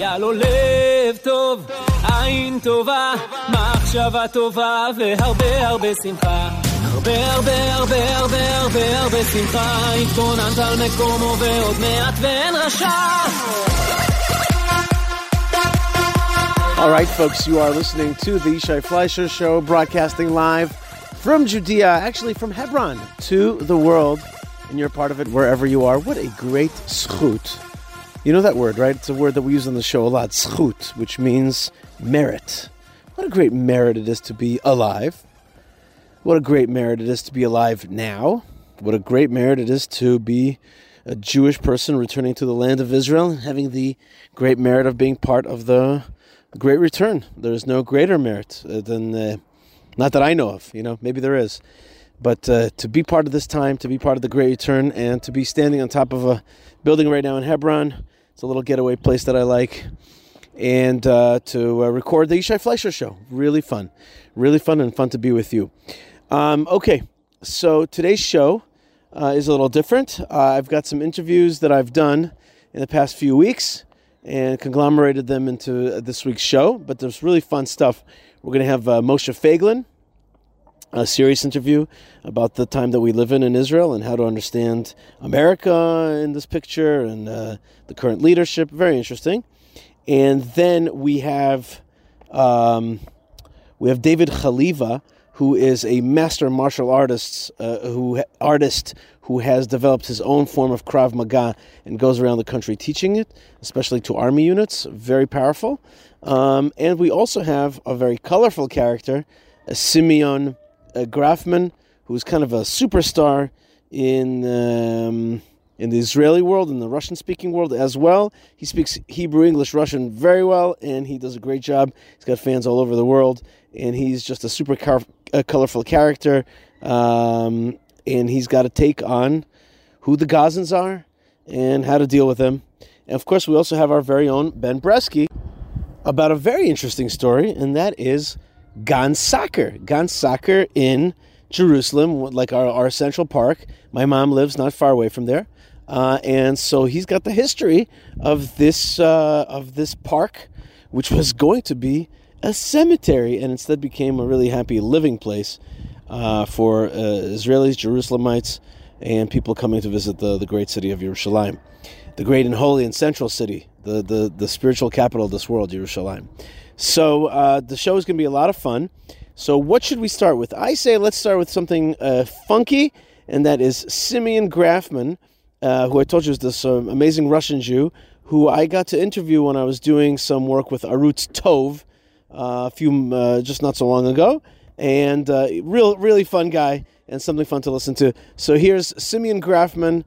היה לב טוב, עין טובה, מחשבה טובה והרבה הרבה שמחה. הרבה הרבה הרבה הרבה הרבה הרבה שמחה, התכוננת על מקומו ועוד מעט ואין רשע. All right, folks, you are listening to the Shai Fleisher Show, broadcasting live from Judea, actually from Hebron, to the world, and you're part of it wherever you are. What a great zchut you know that word, right? It's a word that we use on the show a lot, zchut, which means merit. What a great merit it is to be alive. What a great merit it is to be alive now. What a great merit it is to be a Jewish person returning to the land of Israel and having the great merit of being part of the great return. There is no greater merit uh, than, uh, not that I know of, you know, maybe there is. But uh, to be part of this time, to be part of the great return, and to be standing on top of a building right now in Hebron, it's a little getaway place that I like, and uh, to uh, record the Yishai Fleisher show. Really fun. Really fun and fun to be with you. Um, okay, so today's show uh, is a little different. Uh, I've got some interviews that I've done in the past few weeks and conglomerated them into this week's show. But there's really fun stuff. We're going to have uh, Moshe Feiglin, a serious interview about the time that we live in in Israel and how to understand America in this picture and uh, the current leadership. Very interesting. And then we have um, we have David Haliva, who is a master martial artist uh, who artist who has developed his own form of Krav Maga and goes around the country teaching it, especially to army units. Very powerful. Um, and we also have a very colorful character, a Simeon Grafman, who's kind of a superstar in um, in the Israeli world, in the Russian-speaking world as well. He speaks Hebrew, English, Russian very well, and he does a great job. He's got fans all over the world, and he's just a super car- a colorful character. Um, and he's got a take on who the Gazans are and how to deal with them. And of course, we also have our very own Ben Bresky about a very interesting story, and that is Gan Sacher. Gan Sacher in Jerusalem, like our, our central park. My mom lives not far away from there. Uh, and so he's got the history of this uh, of this park, which was going to be a cemetery, and instead became a really happy living place uh, for uh, Israelis, Jerusalemites, and people coming to visit the, the great city of Jerusalem, the great and holy and central city, the the, the spiritual capital of this world, Yerushalayim. So uh, the show is going to be a lot of fun. So what should we start with? I say let's start with something uh, funky, and that is Simeon Grafman uh, who I told you is this amazing Russian Jew who I got to interview when I was doing some work with Arutz Tov uh, a few uh, just not so long ago, and uh, real really fun guy and something fun to listen to. So here's Simeon Grafman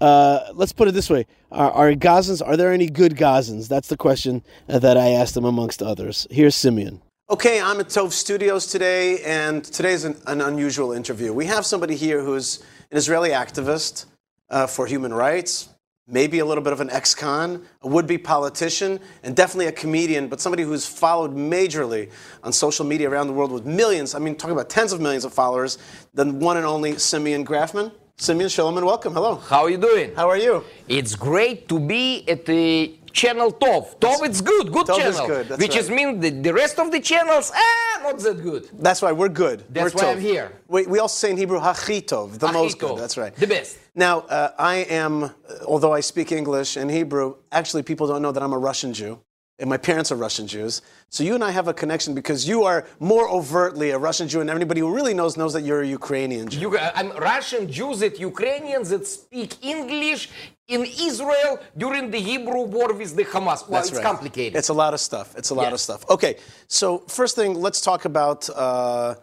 uh, let's put it this way: Are, are Gazans? Are there any good Gazans? That's the question that I asked them, amongst others. Here's Simeon. Okay, I'm at Tov Studios today, and today's an, an unusual interview. We have somebody here who's an Israeli activist uh, for human rights, maybe a little bit of an ex con, a would be politician, and definitely a comedian, but somebody who's followed majorly on social media around the world with millions, I mean, talking about tens of millions of followers, the one and only Simeon Grafman. Simeon, shalom and welcome. Hello. How are you doing? How are you? It's great to be at the channel Tov. Tov, it's good, good Tov is channel. good, that's which right. is mean the, the rest of the channels, ah, not that good. That's right, we're good. That's we're why tov. I'm here. We, we also say in Hebrew, hachitov, the most good. That's right. the best. Now, uh, I am, uh, although I speak English and Hebrew, actually people don't know that I'm a Russian Jew. And my parents are Russian Jews. So you and I have a connection because you are more overtly a Russian Jew, and everybody who really knows knows that you're a Ukrainian Jew. You, I'm Russian Jews that Ukrainians that speak English in Israel during the Hebrew war with the Hamas. Well, That's it's right. complicated. It's a lot of stuff. It's a lot of stuff. Okay, so first thing, let's talk about uh,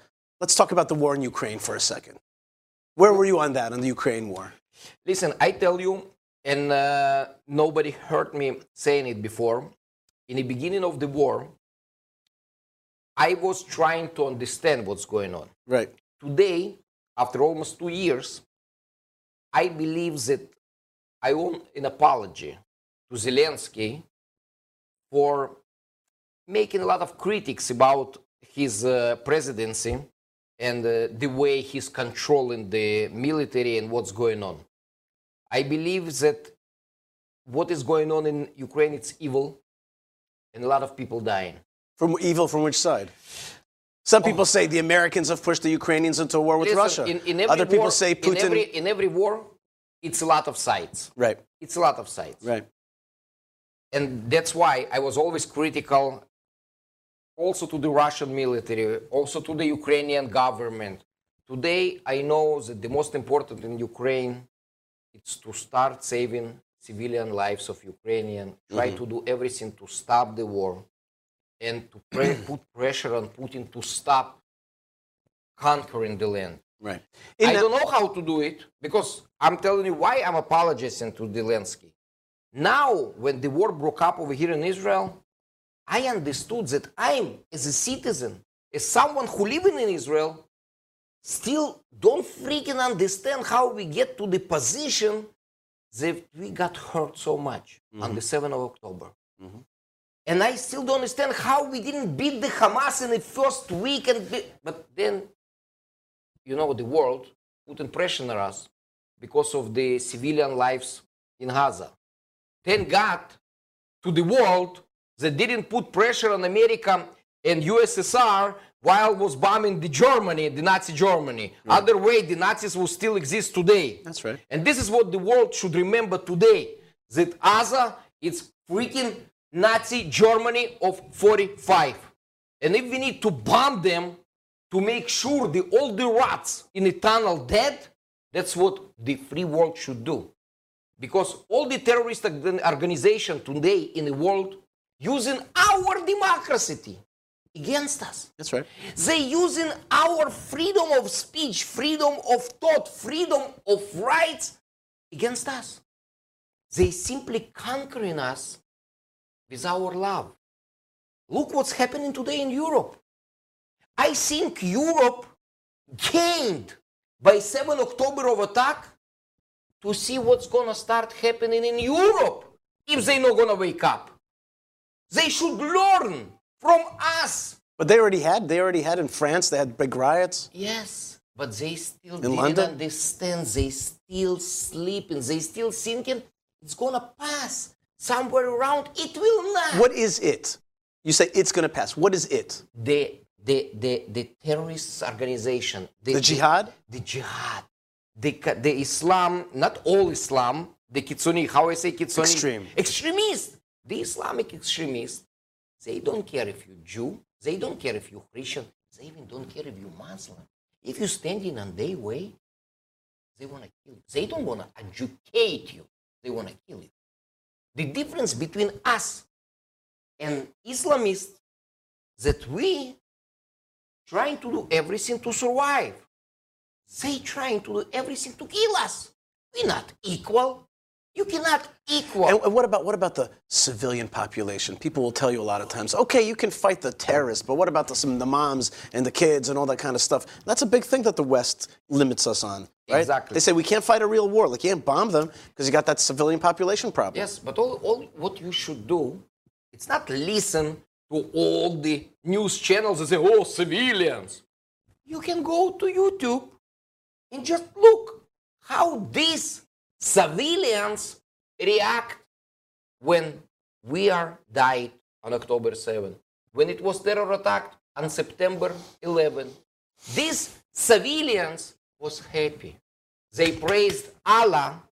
let's talk about the war in Ukraine for a second. Where were you on that, on the Ukraine war? Listen, I tell you, and uh, nobody heard me saying it before. In the beginning of the war, I was trying to understand what's going on. Right. Today, after almost two years, I believe that I owe an apology to Zelensky for making a lot of critics about his uh, presidency and uh, the way he's controlling the military and what's going on. I believe that what is going on in Ukraine, it's evil, and a lot of people dying. From evil from which side? Some oh. people say the Americans have pushed the Ukrainians into a war with Listen, Russia. In, in every Other people war- say in Putin. every, in every war, it's a lot of sides. right, It's a lot of sides. right. And that's why I was always critical also to the Russian military, also to the Ukrainian government. Today, I know that the most important in Ukraine is to start saving civilian lives of Ukrainian, try mm-hmm. to do everything to stop the war, and to pre- put pressure on Putin to stop conquering the land. Right. In I that- uh, don't know how to do it because I'm telling you why I'm apologizing to Zelensky. Now, when the war broke up over here in Israel, I understood that I'm, as a citizen, as someone who living in Israel, still don't freaking understand how we get to the position that we got hurt so much on the mm-hmm. 7th of October. Mm-hmm. And I still don't understand how we didn't beat the Hamas in the first week. And be- but then you know, the world putting pressure on us because of the civilian lives in Gaza. Thank God to the world that didn't put pressure on America and USSR while was bombing the Germany, the Nazi Germany. Mm. Other way, the Nazis will still exist today. That's right. And this is what the world should remember today: that Gaza is freaking Nazi Germany of 45. And if we need to bomb them to make sure the all the rats in the tunnel dead, that's what the free world should do. Because all the terrorist organization today in the world using our democracy against us. That's right. They using our freedom of speech, freedom of thought, freedom of rights against us. They simply conquering us with our love. Look what's happening today in Europe. I think Europe gained by 7 October of attack to see what's gonna start happening in Europe if they're not gonna wake up. They should learn from us. But they already had. They already had in France. They had big riots. Yes, but they still In didn't London? understand. They still sleeping. They still thinking it's gonna pass somewhere around. It will not. What is it? You say it's to pass. What is it? The the the the terrorist organization. The jihad? The, jihad. The the Islam. Not all Islam. The Kitsuni. How I say Kitsuni? Extreme. Extremist. The Islamic extremists. They don't care if you're Jew. They don't care if you're Christian. They even don't care if you're Muslim. If you're standing on their way, they want to kill you. They don't want to educate you. They want to kill you. The difference between us and Islamists that we trying to do everything to survive. They trying to do everything to kill us. We're not equal. You cannot equal. And, and what about what about the civilian population? People will tell you a lot of times, okay, you can fight the terrorists, but what about the, some, the moms and the kids and all that kind of stuff? That's a big thing that the West limits us on, right? Exactly. They say we can't fight a real war. Like, you can't bomb them because you got that civilian population problem. Yes, but all, all what you should do, it's not listen to all the news channels and say, oh, civilians. You can go to YouTube and just look how these civilians react when we are died on October 7th, when it was terror attack on September 11. These civilians was happy. They praised Allah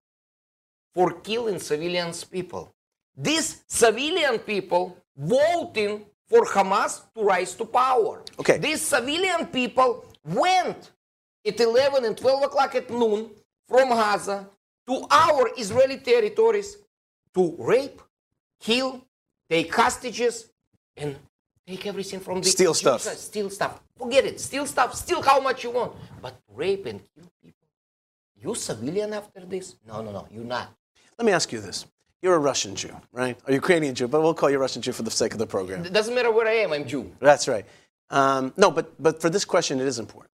for killing civilians people. These civilian people voting for Hamas to rise to power. Okay. These civilian people went at 11 and 12 o'clock at noon from Gaza to our Israeli territories to rape, kill, take hostages, and take everything from the Steal stuff. Steal stuff. Forget it. Steal stuff. Steal how much you want. But rape and kill people. You civilian after this? No, no, no. You're not. Let me ask you this. You're a Russian Jew, right? Or Ukrainian Jew, but we'll call you Russian Jew for the sake of the program. It doesn't matter where I am. I'm Jew. That's right. Um, no, but, but for this question, it is important.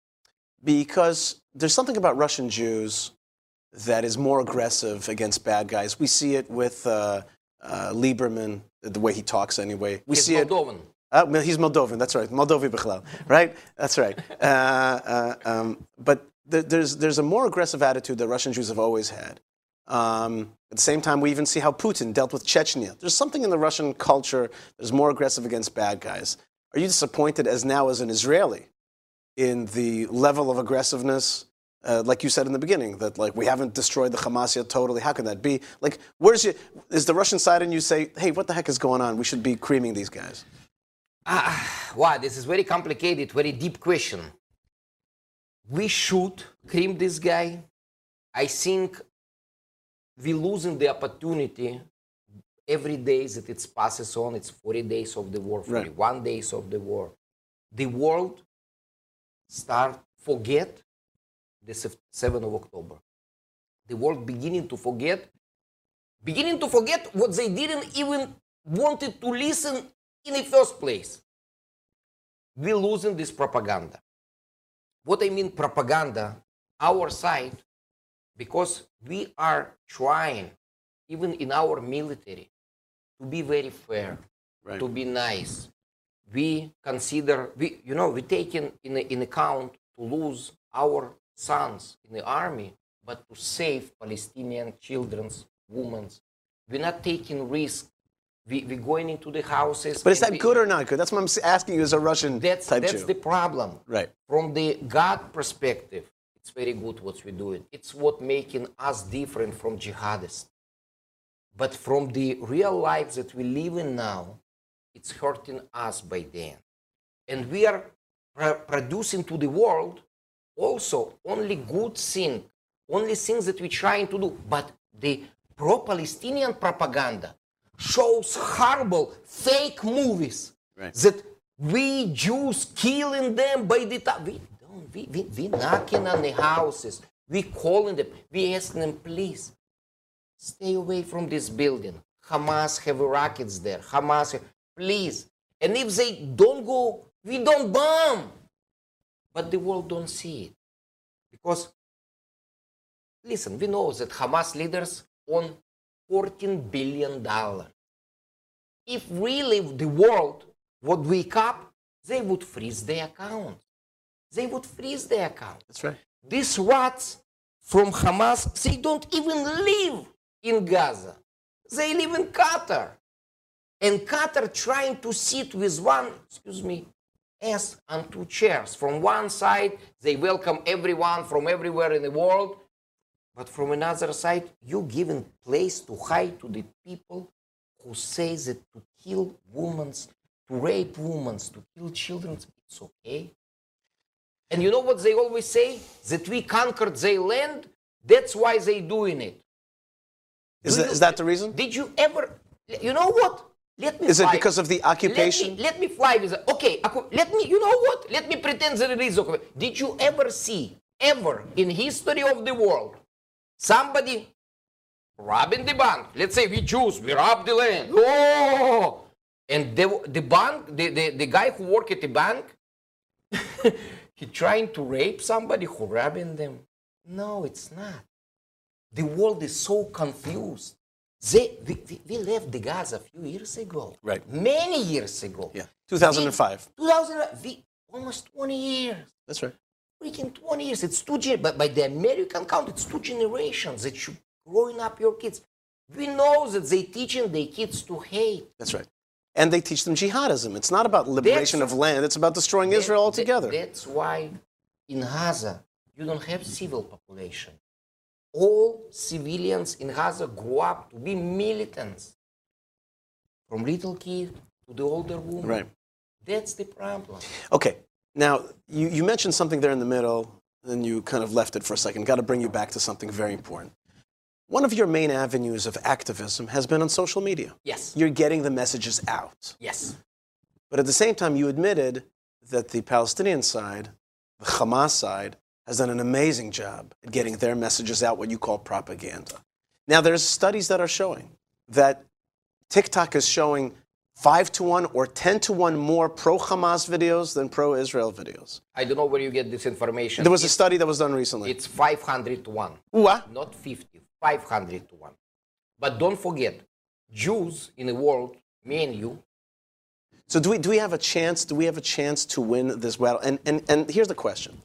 Because there's something about Russian Jews that is more aggressive against bad guys. We see it with uh, uh, Lieberman, the way he talks anyway. We He's see it. Moldovan. Uh, well, he's Moldovan, that's right. Moldovi Bichlal, right? That's right. Uh, uh, um, but there, there's, there's a more aggressive attitude that Russian Jews have always had. Um, at the same time, we even see how Putin dealt with Chechnya. There's something in the Russian culture that's more aggressive against bad guys. Are you disappointed as now as an Israeli in the level of aggressiveness? Uh, like you said in the beginning, that like we haven't destroyed the Hamas yet totally. How can that be? Like, where's your is the Russian side and you say, hey, what the heck is going on? We should be creaming these guys. Ah, wow, this is very complicated, very deep question. We should cream this guy. I think we're losing the opportunity every day that it passes on. It's 40 days of the war, Right. 41 days of the war. The world start forget the 7th of October. The world beginning to forget, beginning to forget what they didn't even wanted to listen in the first place. We're losing this propaganda. What I mean propaganda, our side, because we are trying, even in our military, to be very fair, Right. to be nice. We consider, we, you know, we're taking in, in account to lose our sons in the army, but to save Palestinian children's, women's. We're not taking risk. We, we're going into the houses. But is that we- good or not good? That's what I'm asking you as a Russian that's type that's Jew. the problem. Right. From the God perspective, it's very good what we're doing. It's what making us different from jihadists. But from the real life that we live in now, it's hurting us by then. And we are pro- producing to the world also only good thing, only things that we're trying to do. But the pro-Palestinian propaganda shows horrible fake movies Right. that we Jews killing them by the time. We don't. We, we, we knocking on the houses. We calling them. We asking them, please, stay away from this building. Hamas have rockets there. Hamas, have, please. And if they don't go, we don't bomb. But the world don't see it. Because, listen, we know that Hamas leaders own $14 billion. If really the world would wake up, they would freeze their account. They would freeze their account. That's right. These rats from Hamas, they don't even live in Gaza. They live in Qatar. And Qatar trying to sit with one, excuse me, ass on two chairs. From one side, they welcome everyone from everywhere in the world. But from another side, you giving place to hide to the people who say that to kill women, to rape women, to kill children, it's okay. And you know what they always say? That we conquered their land. That's why they doing it. Is Do that, you- is that the reason? Did you ever? You know what? Let me. Is it because of the occupation? Let me, let me fly with it. Okay. Let me. You know what? Let me pretend that it is okay. Did you ever see ever in history of the world somebody robbing the bank? Let's say we Jews, we rob the land. Oh, and the the bank, the, the, the guy who work at the bank, he trying to rape somebody who robbing them. No, it's not. The world is so confused. They, we, we, we left the Gaza a few years ago. Right. Many years ago. Yeah. 2005. 2000, we, almost 20 years. That's right. Freaking 20 years. It's two generations. But by the American count, it's two generations that you growing up your kids. We know that they teaching their kids to hate. That's right. And they teach them jihadism. It's not about liberation That's- of land. It's about destroying That- Israel that- altogether. that's why in Gaza you don't have civil population. All civilians in Gaza grow up to be militants, from little kid to the older woman. Right. That's the problem. Okay. Now, you, you mentioned something there in the middle, and you kind of left it for a second. Got to bring you back to something very important. One of your main avenues of activism has been on social media. Yes. You're getting the messages out. Yes. But at the same time, you admitted that the Palestinian side, the Hamas side, has done an amazing job at getting their messages out, what you call propaganda. Now, there's studies that are showing that TikTok is showing five to one or 10 to one more pro Hamas videos than pro Israel videos. I don't know where you get this information. There was a study that was done recently. It's 500 to 1. What? Not 50, 500 to 1. But don't forget, Jews in the world, me and you, So do we, do we have a chance? Do we have a chance to win this battle? And, and, and here's the question.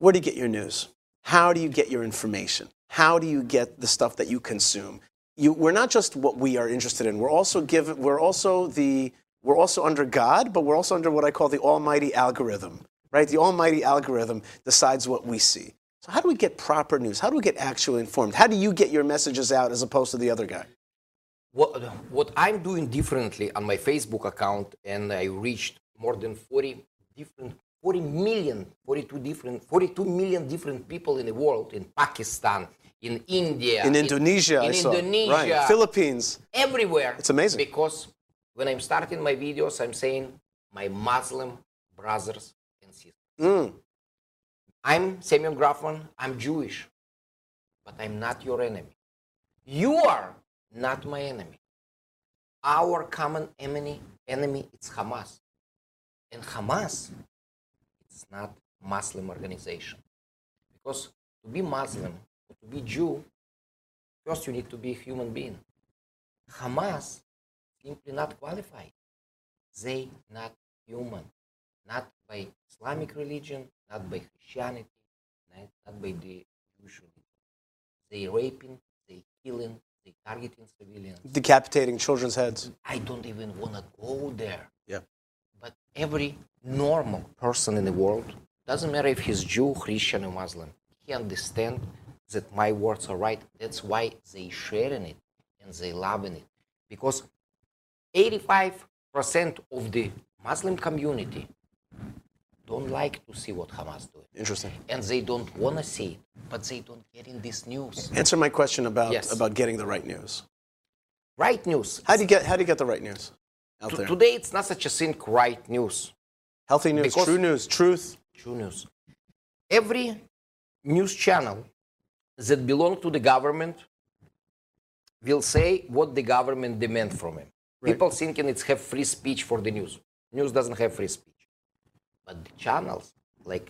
Where do you get your news? How do you get your information? how do you get the stuff that you consume? You, we're not just what we are interested in. We're also given. We're also the. We're also under God, but we're also under what I call the Almighty algorithm. Right? The Almighty algorithm decides what we see. So how do we get proper news? How do we get actually informed? How do you get your messages out as opposed to the other guy? What, what I'm doing differently on my Facebook account, and I reached more than 40 different 40 million 42 different 42 million different people in the world in pakistan in india In Indonesia, in, I saw. indonesia Right. Philippines. everywhere It's amazing. because when i'm starting my videos i'm saying my muslim brothers and sisters Mm. i'm Semyon Grafman, i'm jewish but i'm not your enemy you are not my enemy our common enemy enemy is hamas and hamas it's not muslim organization because to be muslim or to be jew first you need to be a human being hamas simply not qualified they not human not by islamic religion not by christianity not, not by the jewish religion they raping they killing they targeting civilians Decapitating children's heads. I don't even want to go there. Yeah. But every normal person in the world, doesn't matter if he's Jew, Christian, or Muslim, he understands that my words are right. That's why they sharing it and they loving it. Because 85% of the Muslim community don't like to see what Hamas doing. Interesting. And they don't want to see it, but they don't get in this news. Answer my question about Yes. about getting the right news. Right news. How do you get how do you get the right news out T- there? Today it's not such a thing, right news. Healthy news, because- true news, truth. True news. Every news channel that belong to the government will say what the government demand from him. People thinking it's have free speech for the news. News doesn't have free speech. But the channels, like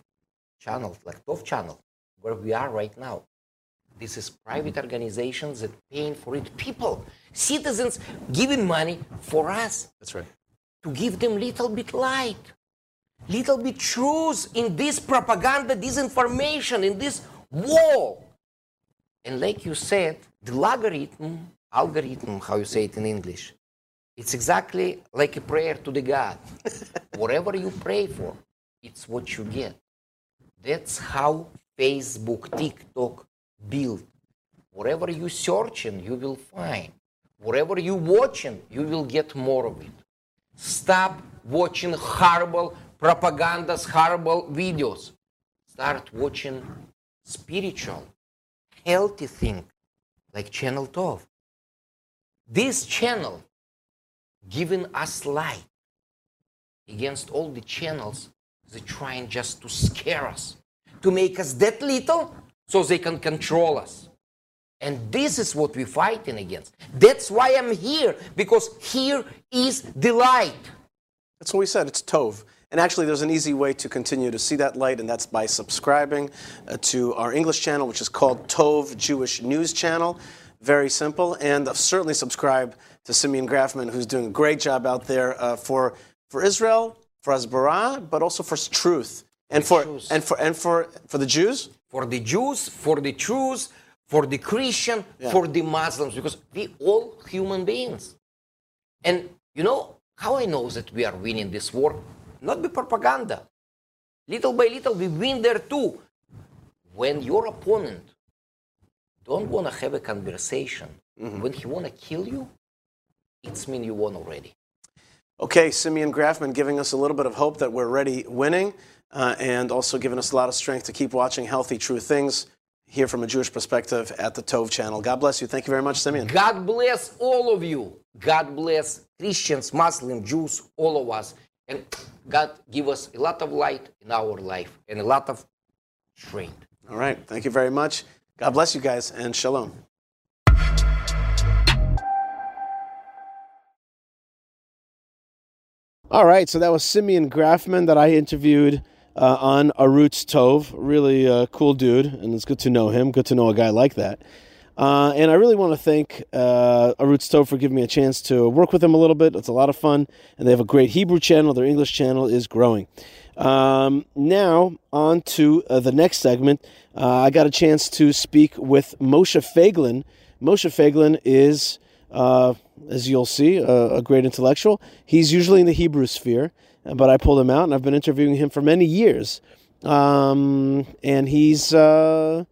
channels, like Tov channel, where we are right now, this is private organizations that paying for it. People, citizens giving money for us That's right. to give them little bit light, little bit truth in this propaganda, disinformation, in this wall. And like you said, the logarithm, algorithm, how you say it in English, it's exactly like a prayer to the God. Whatever you pray for, it's what you get. That's how Facebook, TikTok build. Whatever you searching, you will find. Whatever you watching, you will get more of it. Stop watching horrible propagandas, horrible videos. Start watching spiritual, healthy thing like Channel Tov. This channel giving us light against all the channels that trying just to scare us, to make us that little so they can control us. And this is what we're fighting against. That's why I'm here, because here is the light. That's what we said. It's Tov. And actually, there's an easy way to continue to see that light, and that's by subscribing uh, to our English channel, which is called Tov Jewish News Channel. Very simple. And certainly subscribe to Simeon Grafman, who's doing a great job out there uh, for, for Israel, for Hasbara, but also for truth. And for, and for, and for, for the Jews, For the Jews, for the Jews, for the Christian, for the Muslims, because we all human beings. And you know how I know that we are winning this war? Not be propaganda. Little by little, we win there too. When your opponent don't want to have a conversation, when he want to kill you, it's mean you won already. Okay, Simeon Grafman giving us a little bit of hope that we're already winning uh, and also giving us a lot of strength to keep watching healthy, true things here from a Jewish perspective at the Tov channel. God bless you. Thank you very much, Simeon. God bless all of you. God bless Christians, Muslims, Jews, all of us. And God give us a lot of light in our life and a lot of strength. All right. Thank you very much. God bless you guys and shalom. All right, so that was Simeon Grafman that I interviewed uh, on Arutz Tov. Really uh, cool dude, and it's good to know him. Good to know a guy like that. Uh, and I really want to thank uh, Arutz Tov for giving me a chance to work with them a little bit. It's a lot of fun, and they have a great Hebrew channel. Their English channel is growing. Um, now, on to uh, the next segment. Uh, I got a chance to speak with Moshe Feiglin. Moshe Feiglin is, uh, as you'll see, a, a, great intellectual. He's usually in the Hebrew sphere, but I pulled him out, and I've been interviewing him for many years. Um, and he's uh,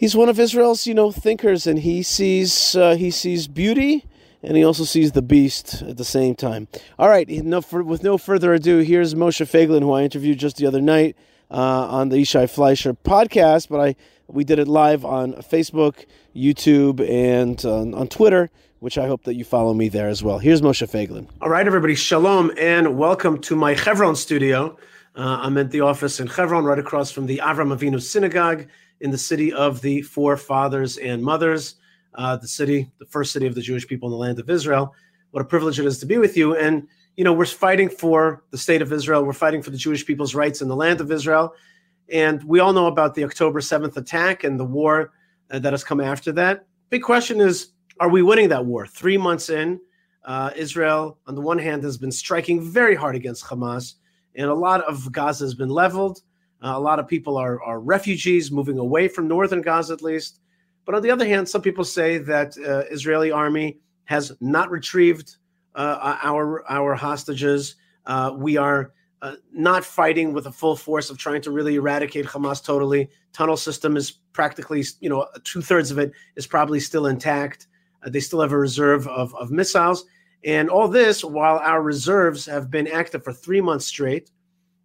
he's one of Israel's, you know, thinkers, and he sees uh, he sees beauty and he also sees the beast at the same time. All right, no, for, with no further ado, here's Moshe Feiglin, who I interviewed just the other night uh, on the Yishai Fleisher podcast, but I we did it live on Facebook, YouTube, and uh, on Twitter, which I hope that you follow me there as well. Here's Moshe Feiglin. All right, everybody, shalom, and welcome to my Chevron studio. Uh, I'm at the office in Chevron, right across from the Avram Avinu Synagogue in the city of the forefathers and mothers uh, the city, the first city of the Jewish people in the land of Israel. What a privilege it is to be with you. And, you know, we're fighting for the state of Israel. We're fighting for the Jewish people's rights in the land of Israel. And we all know about the October 7th attack and the war uh, that has come after that. Big question is are we winning that war? Three months in, uh, Israel, on the one hand, has been striking very hard against Hamas, and a lot of Gaza has been leveled. Uh, a lot of people are, are refugees moving away from northern Gaza, at least. But on the other hand, some people say that uh, Israeli army has not retrieved uh, our our hostages. Uh, we are uh, not fighting with a full force of trying to really eradicate Hamas totally. Tunnel system is practically, you know, two thirds of it is probably still intact. Uh, they still have a reserve of, of missiles. And all this while our reserves have been active for three months straight,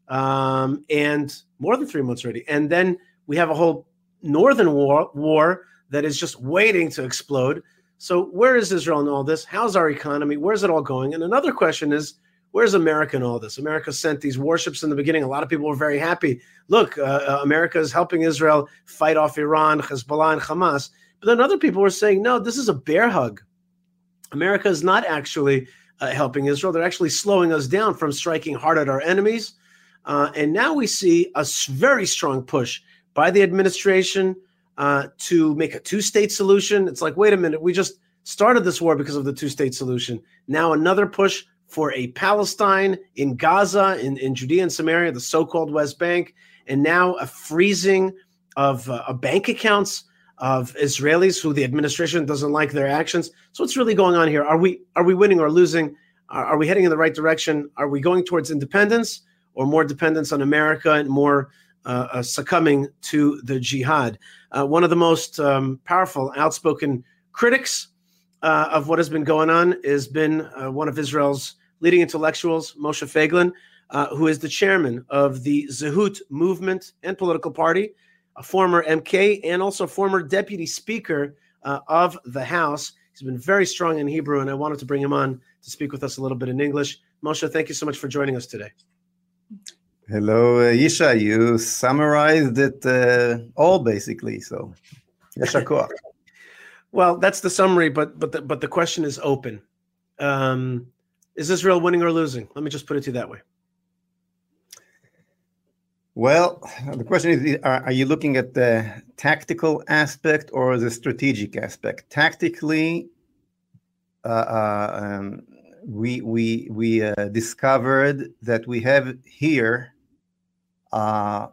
um, and more than three months already. And then we have a whole northern war, war that is just waiting to explode. So, where is Israel in all this? How's our economy? Where's it all going? And another question is, where's America in all this? America sent these warships in the beginning. A lot of people were very happy. Look, uh, uh, America is helping Israel fight off Iran, Hezbollah, and Hamas. But then other people were saying, no, this is a bear hug. America is not actually uh, helping Israel. They're actually slowing us down from striking hard at our enemies. Uh, and now we see a very strong push by the administration uh, to make a two state solution. It's like, wait a minute, we just started this war because of the two state solution. Now, another push for a Palestine in Gaza, in, in Judea and Samaria, the so called West Bank, and now a freezing of uh, bank accounts of Israelis who the administration doesn't like their actions. So what's really going on here? Are we are we winning or losing? Are, are we heading in the right direction? Are we going towards independence or more dependence on America and more uh, uh, succumbing to the jihad. Uh, one of the most um, powerful, outspoken critics uh, of what has been going on has been uh, one of Israel's leading intellectuals, Moshe Feiglin, uh, who is the chairman of the Zehut movement and political party, a former MK and also former deputy speaker of the House. He's been very strong in Hebrew, and I wanted to bring him on to speak with us a little bit in English. Moshe, thank you so much for joining us today. Hello, uh, Isha. You summarized it uh, all basically. So, yeshakor. well, that's the summary, but but the, but the question is open. Um, is Israel winning or losing? Let me just put it to you that way. Well, the question is: Are, are you looking at the tactical aspect or the strategic aspect? Tactically, uh, uh um, we we we uh, discovered that we have here uh,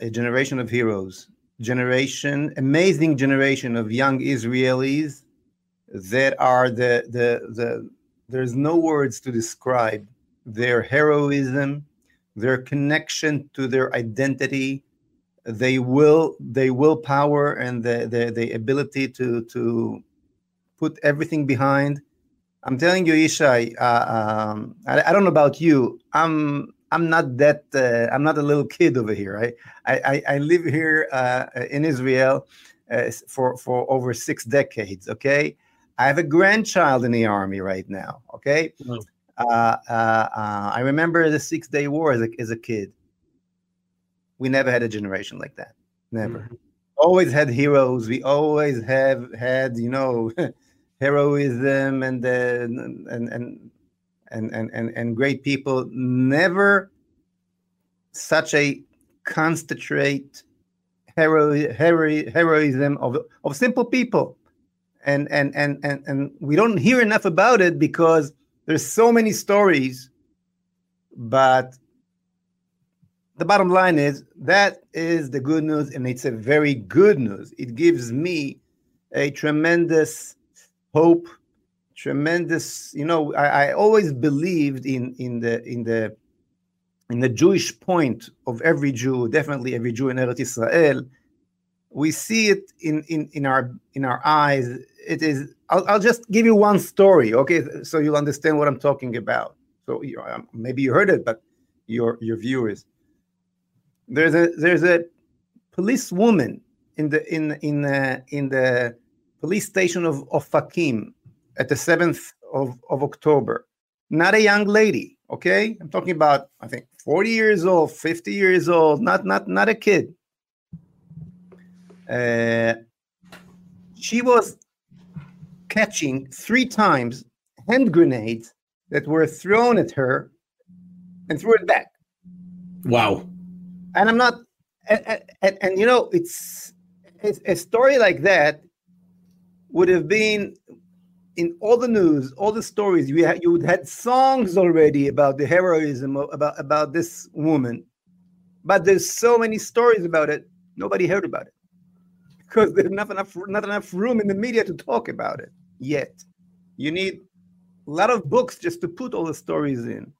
a generation of heroes, generation, amazing generation of young Israelis that are the the the. There's no words to describe their heroism, their connection to their identity, they will they willpower and the, the the ability to to put everything behind. I'm telling you, Ishai. Uh, um, I, I, don't know about you. I'm I'm not that uh, I'm not a little kid over here. Right? I I, I live here uh, in Israel uh, for for over six decades. Okay, I have a grandchild in the army right now. Okay, mm. I remember the Six Day War as a, as a kid. We never had a generation like that. Never. Mm-hmm. Always had heroes. We always have had you know heroism and and and and, and, and, great people, never such a concentrate hero, hero, heroism of, of simple people. And, and, and, and, and we don't hear enough about it because there's so many stories, but the bottom line is that is the good news, and it's a very good news. It gives me a tremendous hope, tremendous. You know, I, I always believed in in the in the in the Jewish point of every Jew, definitely every Jew in Eretz Israel. We see it in in in our in our eyes. It is. I'll, I'll just give you one story, okay, so you'll understand what I'm talking about. So you, um, maybe you heard it, but your your viewers. There's a there's a police woman in the in in uh, in the police station of Ofakim at the seventh of, of October. Not a young lady, okay? I'm talking about I think 40 years old, 50 years old, not not not a kid. Uh, she was catching three times hand grenades that were thrown at her and threw it back. Wow. And I'm not, and, and, and you know, it's, it's a story like that would have been in all the news, all the stories. You had, you had songs already about the heroism of, about about this woman, but there's so many stories about it. Nobody heard about it because there's not enough not enough room in the media to talk about it yet. You need a lot of books just to put all the stories in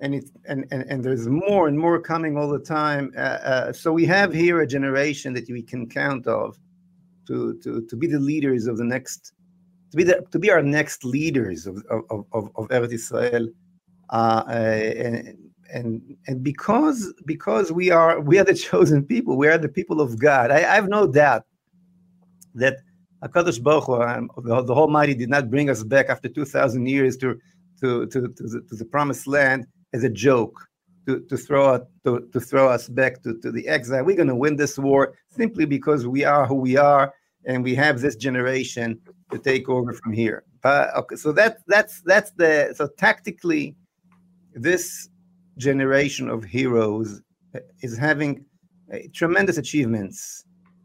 and it's and, and and there's more and more coming all the time uh, uh, so we have here a generation that we can count of to to to be the leaders of the next to be the to be our next leaders of of of, of Eretz Israel uh, uh and and and because because we are we are the chosen people we are the people of God. I, I have no doubt that Hakadosh Baruch Hu, um, the, the Almighty did not bring us back after two thousand years to to to to the, to the promised land as a joke to, to throw to, to throw us back to, to the exile. We're going to win this war simply because we are who we are and we have this generation to take over from here. But okay, so that that's that's the so tactically, this generation of heroes is having uh, tremendous achievements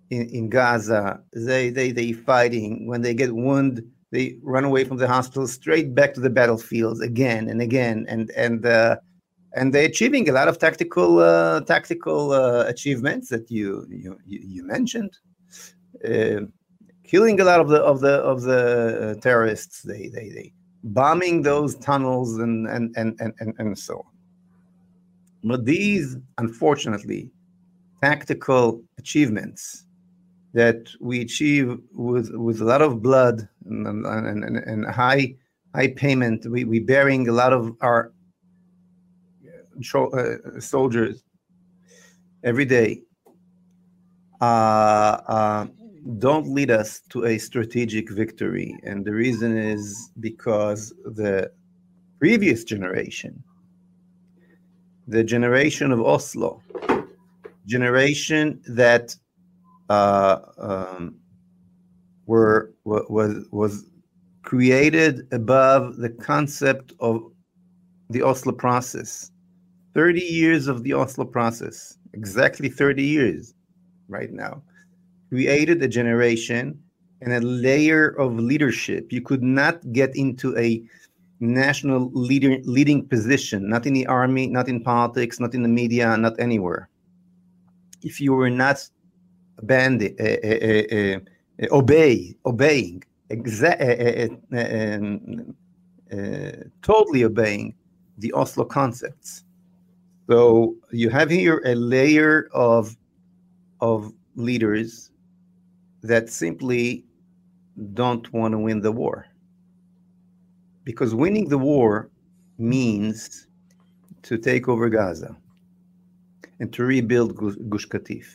in, in Gaza. They they they fighting when they get wounded they run away from the hospital straight back to the battlefields again and again and and uh, and they're achieving a lot of tactical uh, tactical uh, achievements that you you you mentioned uh, killing a lot of the of the of the uh, terrorists they they they bombing those tunnels and and and and, and, and so on but these unfortunately tactical achievements that we achieve with with a lot of blood and, and, and, and high high payment. We we bearing a lot of our soldiers every day. Uh, uh, don't lead us to a strategic victory, and the reason is because the previous generation, the generation of Oslo, generation that uh, um, were was was created above the concept of the Oslo process. 30 years of the Oslo process, exactly 30 years right now, created a generation and a layer of leadership. You could not get into a national leader, leading position, not in the army, not in politics, not in the media, not anywhere. If you were not uh, uh, uh, obey, obeying, exa- um, totally obeying the Oslo concepts. So you have here a layer of of leaders that simply don't want to win the war. Because winning the war means to take over Gaza and to rebuild Gush Katif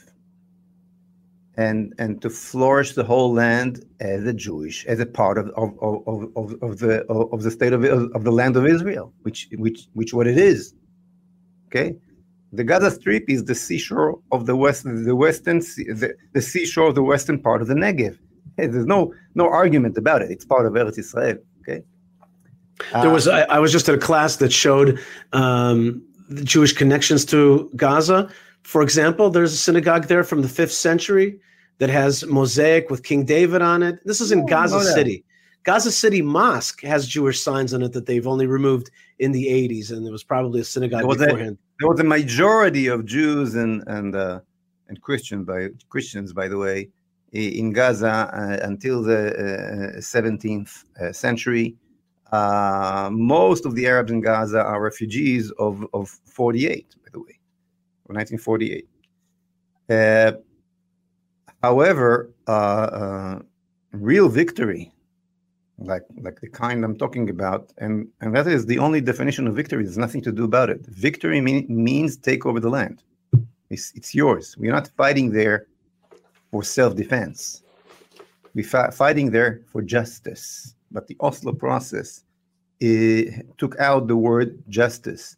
and and to flourish the whole land as a Jewish, as a part of of, of, of, of the of the state of of the land of Israel, which which which what it is. Okay, the Gaza Strip is the seashore of the west, the western the, the seashore of the western part of the Negev. Hey, there's no no argument about it. It's part of Eretz Israel. Okay. There was I, I was just at a class that showed um, the Jewish connections to Gaza for example, there's a synagogue there from the fifth century that has mosaic with King David on it. This is in oh, Gaza City. Gaza City Mosque has Jewish signs on it that they've only removed in the 80s, and there was probably a synagogue was beforehand. There was a majority of Jews and and uh, and Christian by Christians, by the way, in Gaza uh, until the uh, 17th uh, century. Uh, most of the Arabs in Gaza are refugees of of 48, by the way, or 1948. Uh, however, uh, uh, real victory like like the kind I'm talking about, and and that is the only definition of victory. There's nothing to do about it. Victory mean, means take over the land. It's it's yours. We're not fighting there for self-defense. We're fi- fighting there for justice. But the Oslo process eh, took out the word justice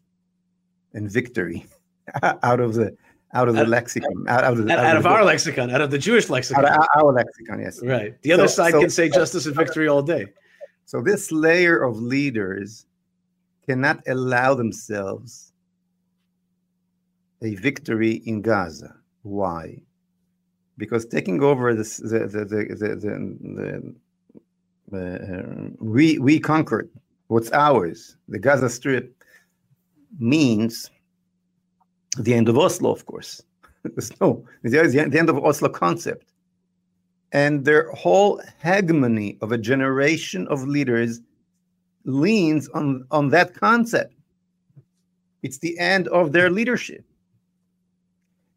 and victory out of the out of the Out- lexicon, out, out of, the, Out, out of the our book, lexicon, out of the Jewish lexicon, out of our, our lexicon. Yes. right. The other So- side so- can say justice and victory all day. So this layer of leaders cannot allow themselves a victory in Gaza. Why? Because taking over this, the the the the, the, the, uh, we we conquered what's ours, the Gaza Strip, means the end of Oslo, of course. No the end of Oslo concept and their whole hegemony of a generation of leaders leans on, on that concept. It's the end of their leadership.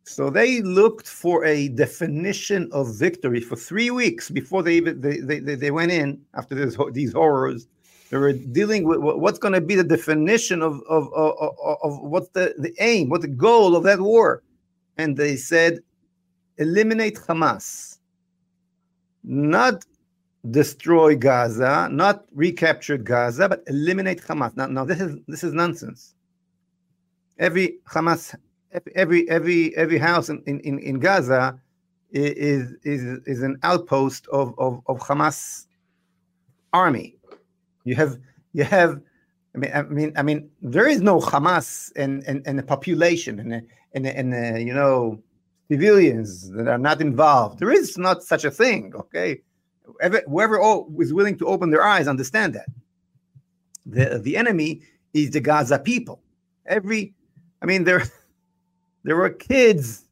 So they looked for a definition of victory for three weeks before they even they, they, they they went in after this, these horrors. They were dealing with what's going to be the definition of, of, of, of, what's the, the aim, what the goal of that war. And they said, eliminate Hamas not destroy Gaza, not recapture Gaza, but eliminate Hamas. Now, now this is this is nonsense. Every Hamas, every every every house in, in, in Gaza is is is an outpost of, of, of Hamas army. You have you have I mean I mean I mean there is no Hamas and and, and a population and and and you know civilians that are not involved. There is not such a thing. Okay, Whoever- whoever is willing to open their eyes understand that the the enemy is the Gaza people. Every, I mean, there there were kids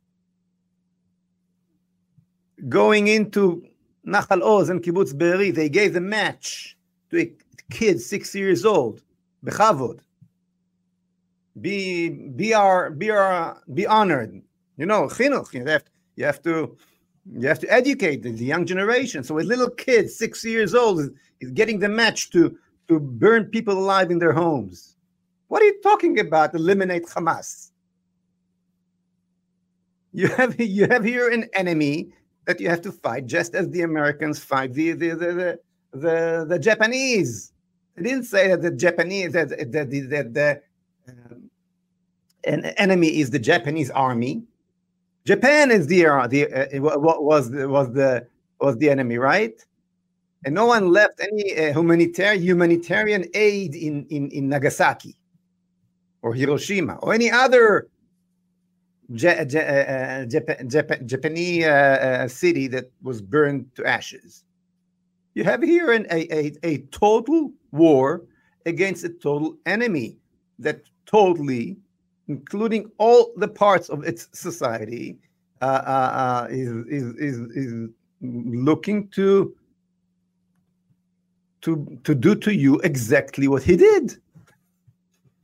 going into Nachal Oz and Kibbutz Be'eri. They gave the match to a kid six years old. Be be our be our be honored. You know, chinuch. You have you have to you have to educate the, the young generation. So a little kid, six years old, is, is getting the match to to burn people alive in their homes. What are you talking about? Eliminate Hamas. You have you have here an enemy that you have to fight, just as the Americans fight the the the the, the, the Japanese. They didn't say that the Japanese that the, the um, an enemy is the Japanese army. Japan is the uh, the uh, what was the, was the was the enemy, right? And no one left any uh, humanitarian humanitarian aid in, in in Nagasaki or Hiroshima or any other Ja- Ja- uh, Jap- Japanese uh, uh, city that was burned to ashes. You have here an, a, a a total war against a total enemy that totally including all the parts of its society, uh, uh, uh, is, is, is, is looking to, to, to do to you exactly what he did.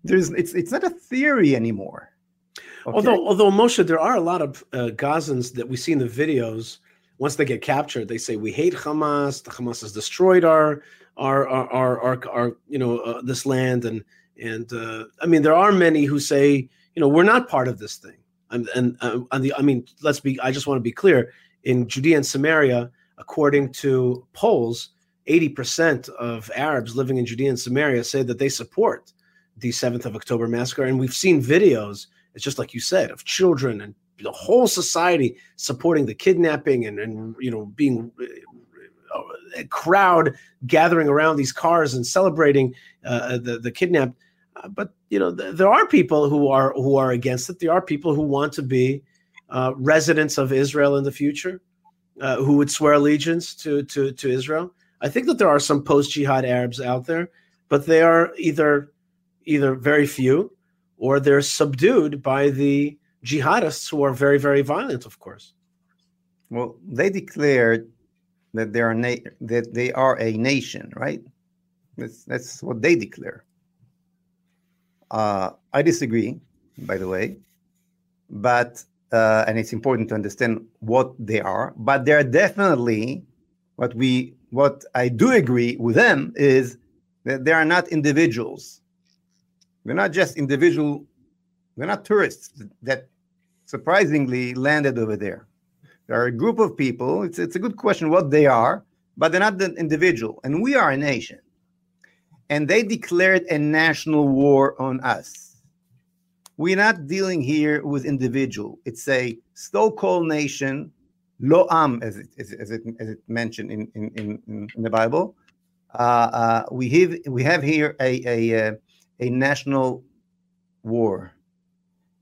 There's, it's, it's not a theory anymore. Okay? Although, although Moshe, there are a lot of uh, Gazans that we see in the videos. Once they get captured, they say we hate Hamas. The Hamas has destroyed our, our, our, our, our, our you know, uh, this land, and and uh, I mean, there are many who say, you know, we're not part of this thing. And and uh, on the, I mean, let's be. I just want to be clear. In Judea and Samaria, according to polls, eighty percent of Arabs living in Judea and Samaria say that they support the Seventh of October massacre, and we've seen videos it's just like you said of children and the whole society supporting the kidnapping and, and you know being uh, a crowd gathering around these cars and celebrating uh, the the kidnapped uh, but you know th- there are people who are who are against it. There are people who want to be uh, residents of Israel in the future uh, who would swear allegiance to to to Israel. I think that there are some post jihad Arabs out there, but they are either either very few or they're subdued by the jihadists who are very, very violent, of course. Well, they declared that they are na- that they are a nation, right? That's that's what they declare. Uh, I disagree, by the way, but uh, and it's important to understand what they are. But they're definitely what we what I do agree with them is that they are not individuals. They're not just individual. They're not tourists that surprisingly landed over there. There are a group of people. It's it's a good question what they are, but they're not the individual. And we are a nation. And they declared a national war on us. We're not dealing here with individual. It's a so-called nation, lo'am, as it, as, as it, as it mentioned in, in, in, in the Bible. Uh, uh, we have we have here a, a, uh, a national war,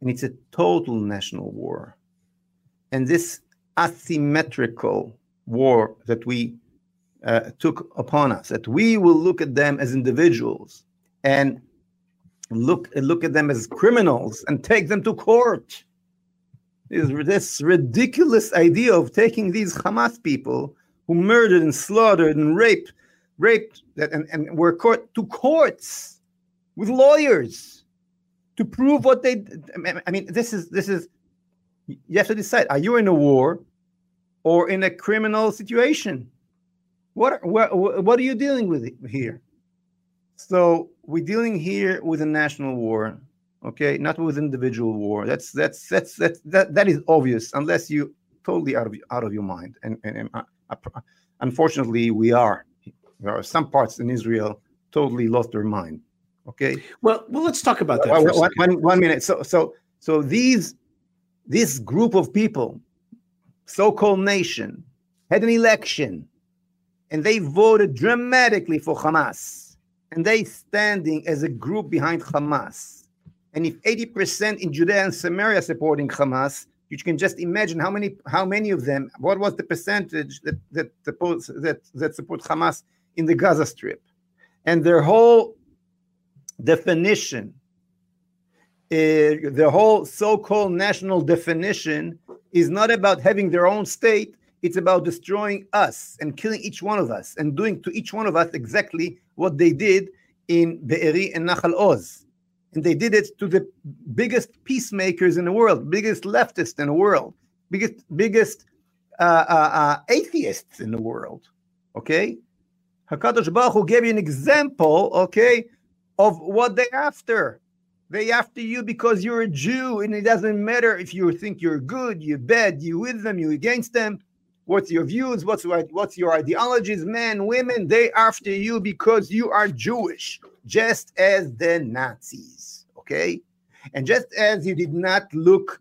and it's a total national war. And this asymmetrical war that we uh, took upon us, that we will look at them as individuals and look look at them as criminals and take them to court. Is this ridiculous idea of taking these Hamas people who murdered and slaughtered and raped, raped and, and were court to courts with lawyers to prove what they I mean this is this is you have to decide are you in a war or in a criminal situation? What what, what are you dealing with here? So we're dealing here with a national war okay? Not with individual war. That's that's that's, that's that that is obvious unless you totally out of out of your mind. And and, and uh, uh, unfortunately we are. There are some parts in israel totally lost their mind okay? Well well let's talk about that one, one, one minute. So so so these this group of people so-called nation had an election and they voted dramatically for hamas and they standing as a group behind hamas. And if 80% in judea and samaria supporting hamas you can just imagine how many how many of them what was the percentage that that support that, that support hamas in the gaza strip? And their whole definition uh, the whole so-called national definition is not about having their own state it's about destroying us and killing each one of us and doing to each one of us exactly what they did in Be'eri and Nachal Oz. And they did it to the biggest peacemakers in the world, biggest leftists in the world, biggest biggest uh, uh, uh, atheists in the world. Okay, Hakadosh Baruch Hu gave you an example. Okay, of what they're after. They after you because you're a Jew, and it doesn't matter if you think you're good, you're bad, you with them, you against them. What's your views? What's what's your ideologies? Men, women, they after you because you are Jewish, just as the Nazis. Okay, and just as you did not look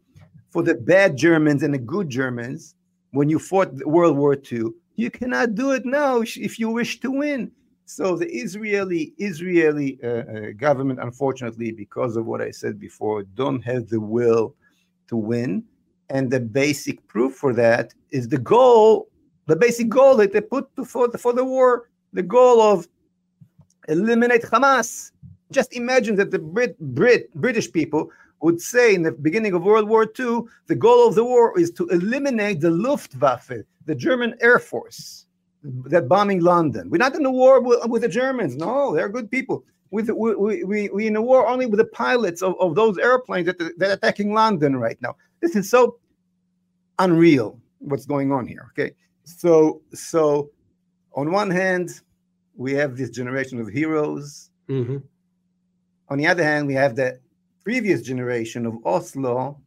for the bad Germans and the good Germans when you fought World War II, you cannot do it now if you wish to win. So the Israeli Israeli uh, uh, government, unfortunately, because of what I said before, don't have the will to win. And the basic proof for that is the goal, the basic goal that they put for, the, for the war, the goal of eliminate Hamas. Just imagine that the Brit, Brit, British people would say in the beginning of World War II, the goal of the war is to eliminate the Luftwaffe, the German Air Force that bombing London. We're not in the war with, with the Germans. No, they're good people. With we we we, we in a war only with the pilots of, of those airplanes that that are attacking London right now. This is so unreal. What's going on here? Okay, so so on one hand, we have this generation of heroes. Mm-hmm. On the other hand, we have the previous generation of Oslo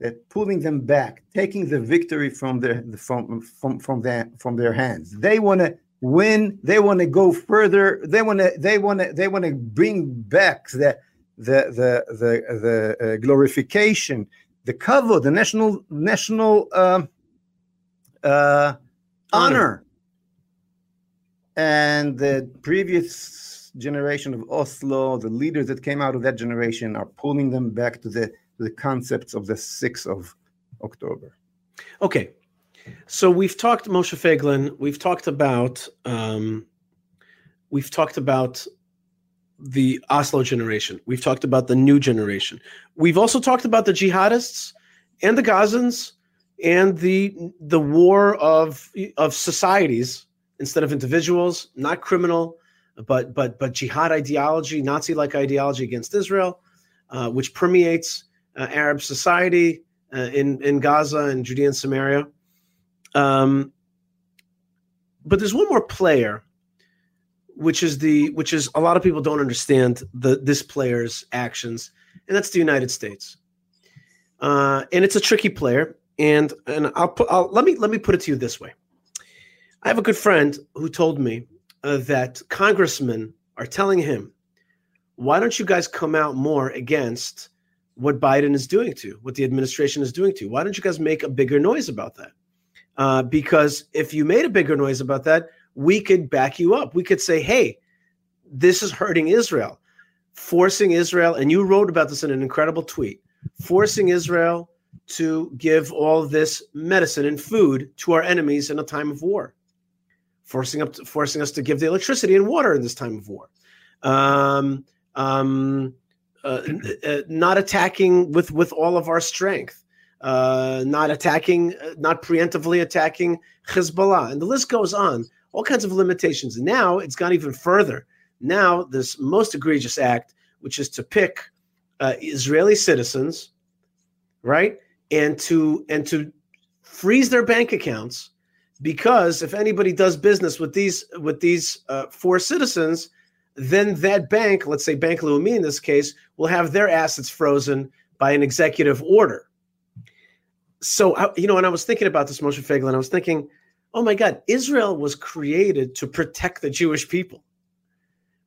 that pulling them back, taking the victory from their from from from their from their hands. They want to win. They want to go further. They want to they want to they want to bring back the the the the, the uh, glorification, the cover, the national national uh, uh, honor. And the previous generation of Oslo, the leaders that came out of that generation, are pulling them back to the the concepts of the 6th of October. Okay. So we've talked Moshe Feiglin. We've talked about um, we've talked about the Oslo generation. We've talked about the new generation. We've also talked about the jihadists and the Gazans and the the war of of societies instead of individuals, not criminal, but but but jihad ideology, Nazi-like ideology against Israel, uh, which permeates Arab society uh, in in Gaza and Judea and Samaria. Um, but there's one more player, which is the which is a lot of people don't understand the this player's actions, and that's the United States. Uh, and it's a tricky player, and and I'll put I'll, let me let me put it to you this way. I have a good friend who told me uh, that congressmen are telling him, "Why don't you guys come out more against what Biden is doing to, what the administration is doing to? Why don't you guys make a bigger noise about that?" Uh, because if you made a bigger noise about that, we could back you up. We could say, "Hey, this is hurting Israel, forcing Israel." And you wrote about this in an incredible tweet, forcing Israel to give all this medicine and food to our enemies in a time of war, forcing up, to, forcing us to give the electricity and water in this time of war, um, um, uh, uh, not attacking with with all of our strength, uh, not attacking, uh, not preemptively attacking Hezbollah, and the list goes on. All kinds of limitations. Now it's gone even further. Now this most egregious act, which is to pick uh, Israeli citizens, right? and to and to freeze their bank accounts because if anybody does business with these with these four citizens then that bank let's say bank leumi in this case will have their assets frozen by an executive order. So you know when i was thinking about this Moshe Feiglin, i was thinking oh my god israel was created to protect the jewish people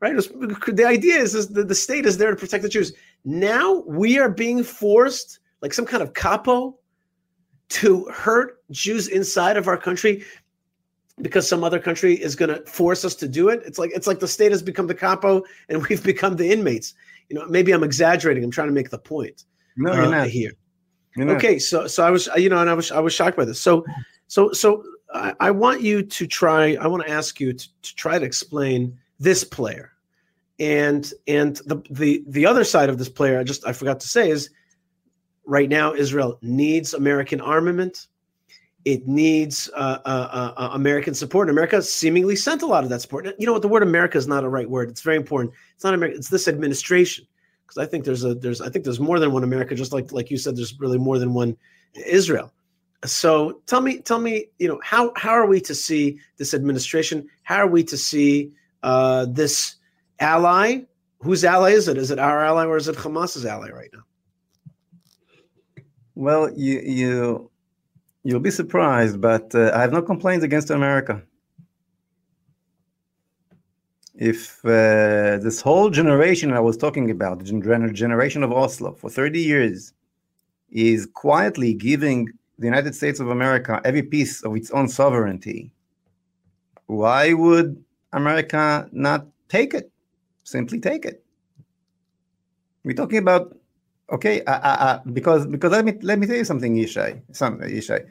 right? Was, the idea is, is that the state is there to protect the jews. Now we are being forced like some kind of capo to hurt Jews inside of our country because some other country is going to force us to do it. It's like it's like the state has become the capo and we've become the inmates. You know, maybe I'm exaggerating. I'm trying to make the point. No, you're uh, not here. You're not. Okay, so so I was you know, and I was I was shocked by this. So so so I, I want you to try. I want to ask you to, to try to explain this player, and and the the the other side of this player. I just I forgot to say is right now Israel needs American armament. It needs uh, uh, uh, uh, American support. America seemingly sent a lot of that support. You know what? The word America is not a right word. It's very important. It's not America. It's this administration because I think there's a there's I think there's more than one America. Just like like you said, there's really more than one Israel. So tell me, tell me, you know, how how are we to see this administration? How are we to see uh, this ally? Whose ally is it? Is it our ally or is it Hamas's ally right now? Well, you you you'll be surprised, but uh, I have no complaints against America. If uh, this whole generation I was talking about, the generation of Oslo, for 30 years, is quietly giving the United States of America every piece of its own sovereignty, why would America not take it? Simply take it. We're talking about Okay, because because let me let me tell you something, Yishai. Some Yishai.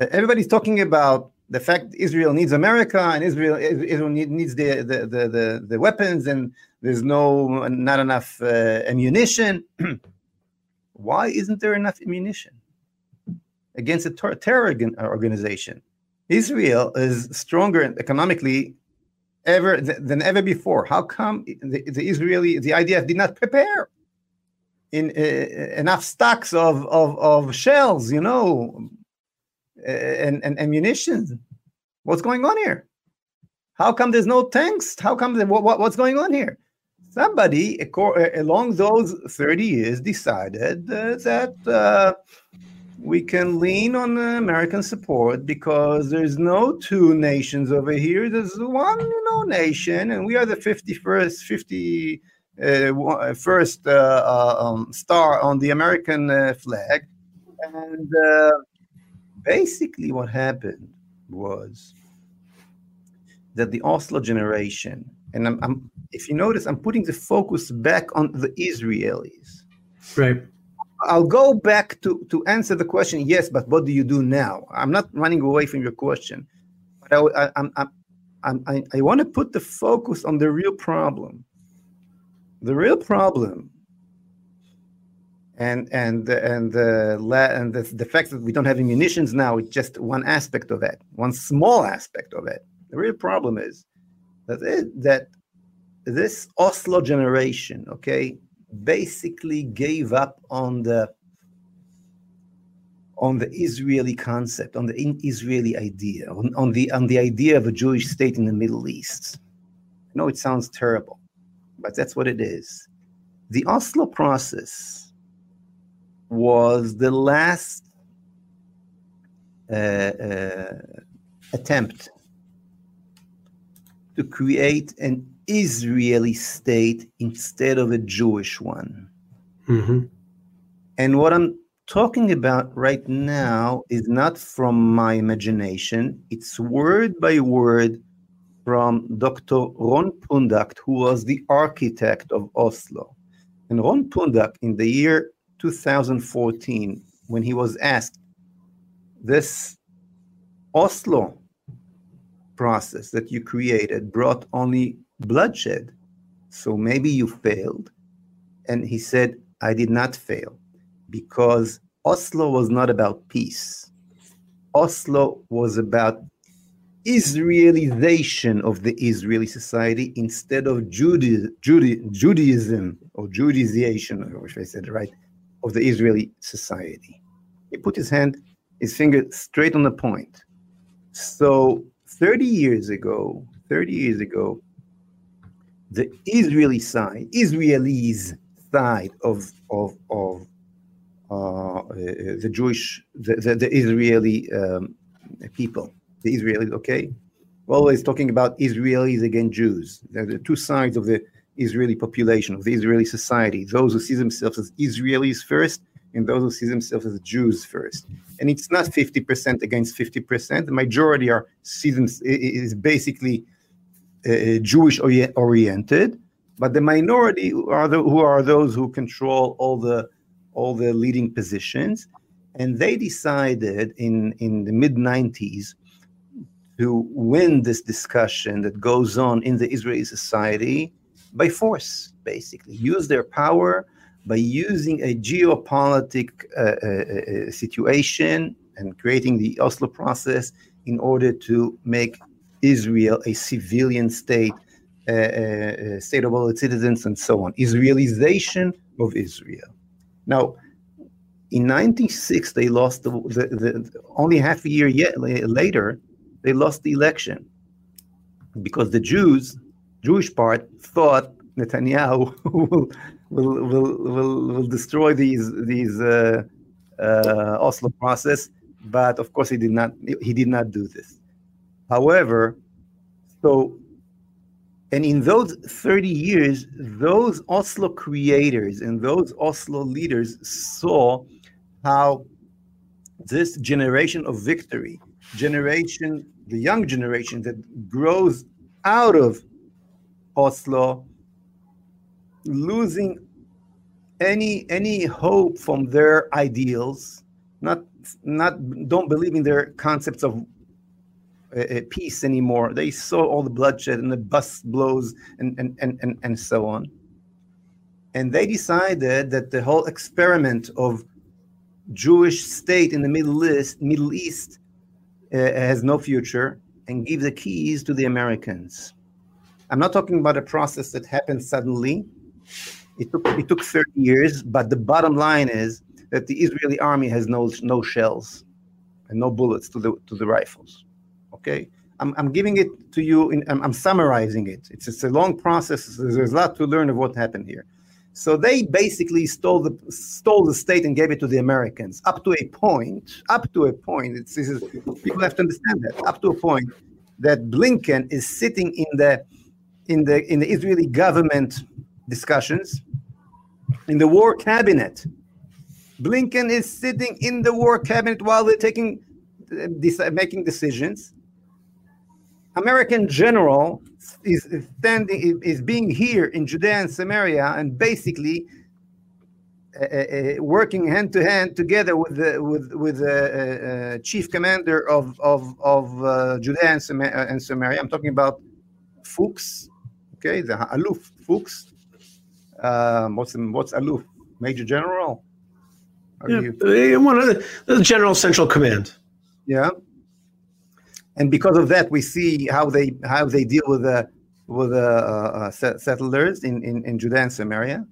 Uh, everybody's talking about the fact Israel needs America and Israel Israel needs the the, the, the, the weapons and there's no not enough uh, ammunition. Why isn't there enough ammunition against a ter- terror organization? Israel is stronger economically ever than ever before. How come the, the Israeli the IDF did not prepare? In uh, enough stocks of, of, of shells, you know, and, and ammunition. What's going on here? How come there's no tanks? How come the, what, what's going on here? Somebody along those 30 years decided uh, that uh, we can lean on American support because there's no two nations over here. There's one, you know, nation, and we are the 51st, 50 uh, uh, Uh, uh, first uh, uh, um, star on the American flag. And basically, what happened was that the Oslo generation, and I'm, I'm, if you notice, I'm putting the focus back on the Israelis. Right. I'll go back to, to answer the question. Yes, but what do you do now? I'm not running away from your question, but I, I, I'm, I'm, I, I want to put the focus on the real problem. The real problem, and and and the and the, the fact that we don't have munitions now is just one aspect of that, one small aspect of it. The real problem is that it, that this Oslo generation, okay, basically gave up on the on the Israeli concept, on the Israeli idea, on, on, the on the idea of a Jewish state in the Middle East. I know it sounds terrible, but that's what it is. The Oslo process was the last uh, uh, attempt to create an Israeli state instead of a Jewish one. Mm-hmm. And what I'm talking about right now is not from my imagination, it's word by word from Dr. Ron Pundak, who was the architect of Oslo. And Ron Pundak, in the year 2014, when he was asked, this Oslo process that you created brought only bloodshed. So maybe you failed. And he said, I did not fail because Oslo was not about peace. Oslo was about Israelization of the Israeli society instead of Judaism or Judaization, or if I said right, of the Israeli society. He put his hand, his finger straight on the point. So 30 years ago, 30 years ago, the Israeli side, Israelis side of of of uh, the Jewish, the, the, the Israeli um, people, the Israelis. Okay, We're always talking about Israelis against Jews. They're the two sides of the Israeli population, of the Israeli society. Those who see themselves as Israelis first, and those who see themselves as Jews first. And it's not 50% against 50%. The majority are seasons is basically uh, Jewish oriented, but the minority are the, who are those who control all the all the leading positions, and they decided in in the mid 90s to win this discussion that goes on in the Israeli society by force, basically use their power by using a geopolitic uh, uh, uh situation and creating the Oslo process in order to make Israel a civilian state, uh, uh, state of all its citizens, and so on. Israelization of Israel. Now, in 96, they lost the, the, the only half a year yet later, they lost the election because the Jews, Jewish part, thought Netanyahu will, will, will, will, will destroy these these uh, uh, Oslo process, but of course he did not he did not do this. However, so, and in those 30 years, those Oslo creators and those Oslo leaders saw how this generation of victory, generation, the young generation that grows out of Oslo, losing any any hope from their ideals, not not don't believe in their concepts of uh, peace anymore. They saw all the bloodshed and the bus blows and, and, and, and, and so on. And they decided that the whole experiment of Jewish state in the Middle East, Middle East uh, Uh, has no future and give the keys to the Americans. I'm not talking about a process that happened suddenly. It took it took 30 years, but the bottom line is that the Israeli army has no no shells and no bullets to the to the rifles. Okay, I'm, I'm giving it to you. In, I'm, I'm summarizing it. It's it's a long process. There's a lot to learn of what happened here. So they basically stole the stole the state and gave it to the Americans up to a point. Up to a point. It's, people have to understand that. Up to a point that Blinken is sitting in the in the in the Israeli government discussions in the war cabinet. Blinken is sitting in the war cabinet while they're taking uh, making decisions American general is standing is being here in Judea and Samaria and basically uh, uh, working hand to hand together with the with with the chief commander of of of Judea and, Samaria, and Samaria. I'm talking about Fuchs, okay, the Aluf Fuchs. Um, what's what's Aluf? Major General. yeah, you? one of the, the General Central Command. Yeah, and because of that, we see how they how they deal with the with the uh, uh, settlers in, in in Judea and Samaria.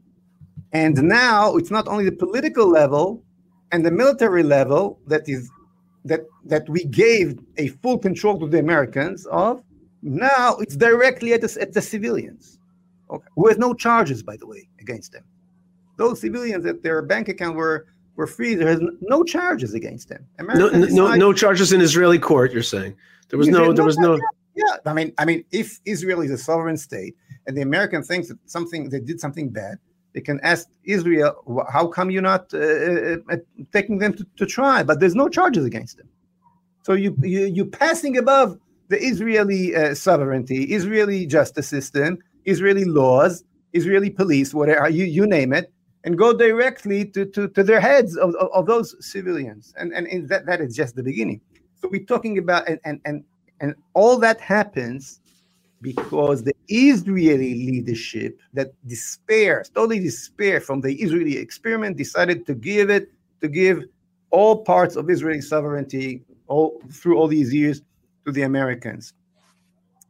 And now it's not only the political level and the military level that is that that we gave a full control to the Americans of. Now it's directly at the, at the civilians, okay. with no charges, by the way, against them. Those civilians that their bank account were were free. There is no charges against them. no, no, no charges in Israeli court. You're saying there was no, there was no. Yeah, I mean, I mean, if Israel is a sovereign state and the American thinks that something they did something bad, they can ask Israel, how come you're not uh, uh, uh, taking them to, to trial? But there's no charges against them. So you, you you're passing above the Israeli uh, sovereignty, Israeli justice system, Israeli laws, Israeli police, whatever you you name it, and go directly to, to, to their heads of, of, of those civilians. And, and, that, that is just the beginning. So we're talking about and and and, and all that happens because the Israeli leadership that despairs, totally despair from the Israeli experiment, decided to give it, to give all parts of Israeli sovereignty all through all these years to the Americans.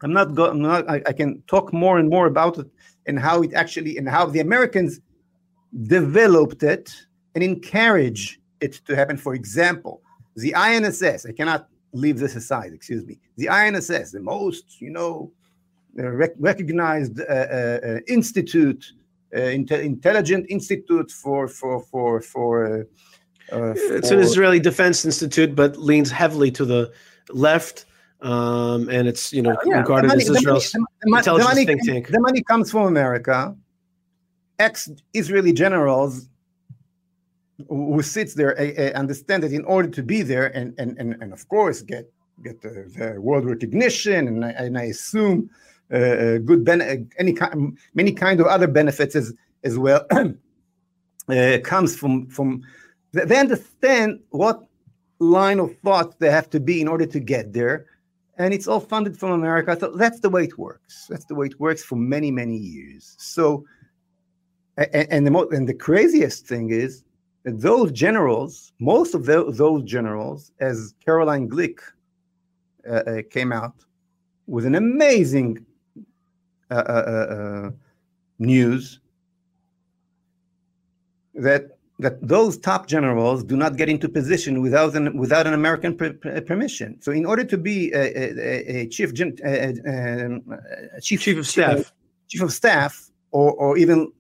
I'm not going. I, I can talk more and more about it and how it actually and how the Americans developed it and encourage it to happen. For example, the INSS. I cannot leave this aside. Excuse me. The INSS, the most you know rec- recognized uh, uh, institute, uh, intelligent institute for for for for. Uh, it's an Israeli Defense Institute, but leans heavily to the left, um, and it's you know yeah, regarded money, as Israel's the, the, intelligence money, think tank. The money comes from America. Ex-Israeli generals who sits there uh, understand that in order to be there and and and, and of course get get the, the world recognition and I, and I assume uh, good ben- any kind, many kind of other benefits as as well uh, comes from from they understand what line of thought they have to be in order to get there. And it's all funded from america. So that's the way it works. That's the way it works for many many years. So and, and the most and the craziest thing is that those generals most of the, those generals as caroline glick uh, uh, came out with an amazing uh, uh, uh, news that that those top generals do not get into position without an without an American permission. So, in order to be a, a, a chief um, a chief chief of staff, chief of staff, or or even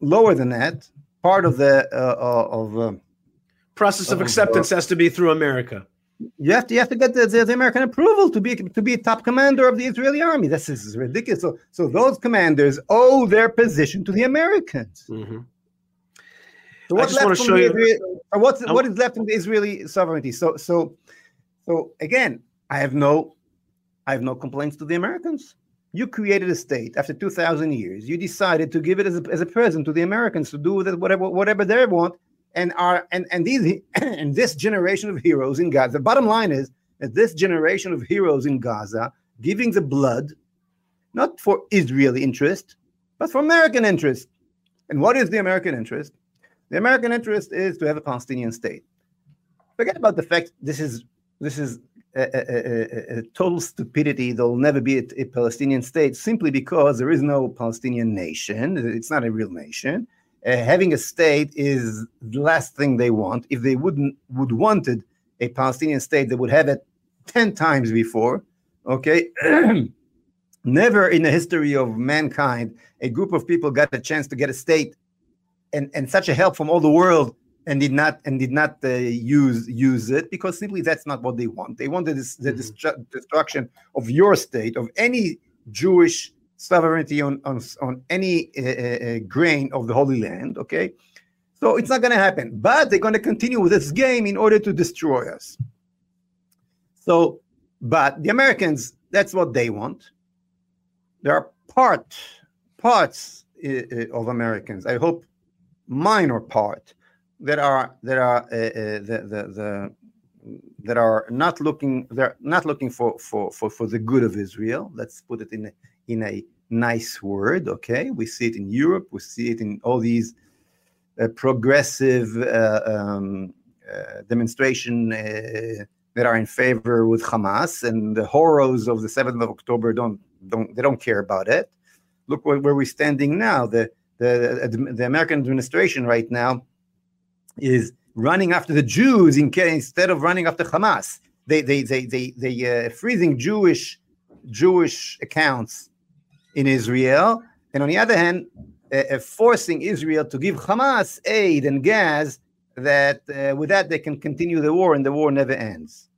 lower than that, part of the uh, of uh, process of, acceptance uh, has to be through America you have to you have to get the, the, the, American approval to be to be top commander of the Israeli army. This is ridiculous. So so those commanders owe their position to the Americans. Mm-hmm. So what's left from the Israeli, or what's what is left in the Israeli sovereignty? So so so again, I have no I have no complaints to the Americans. You created a state after 2,000 years. You decided to give it as a, as a present to the Americans to do with it whatever whatever they want and are and and these and this generation of heroes in Gaza. The bottom line is that this generation of heroes in Gaza giving the blood, not for Israeli interest, but for American interest. And what is the American interest? The American interest is to have a Palestinian state. Forget about the fact this is this is a, a, a, a total stupidity. There'll never be a Palestinian state simply because there is no Palestinian nation. It's not a real nation uh, having a state is the last thing they want. If they wouldn't would wanted a Palestinian state, they would have it ten times before. Okay. Never in the history of mankind a group of people got a chance to get a state and, and such a help from all the world and did not and did not uh, use use it because simply that's not what they want. They wanted this, the mm-hmm. destruction of your state of any Jewish sovereignty on, on, on any uh, uh, grain of the Holy Land, okay? So it's not going to happen. But they're going to continue with this game in order to destroy us. So, but the Americans, that's what they want. There are part, parts uh, of Americans. I hope minor part that are that are uh, uh, the, the the that are not looking they're not looking for for for for the good of Israel. Let's put it in a, in a nice word. Okay, we see it in Europe. We see it in all these uh, progressive uh, um, uh, demonstration uh, that are in favor with Hamas and the horrors of the 7th of October don't don't they don't care about it. Look where, where we're standing now. The, the the American administration right now is running after the Jews in, instead of running after Hamas. They they they they they uh, freezing Jewish Jewish accounts in Israel, and on the other hand, uh, uh forcing Israel to give Hamas aid and gas. That uh, with that they can continue the war, and the war never ends.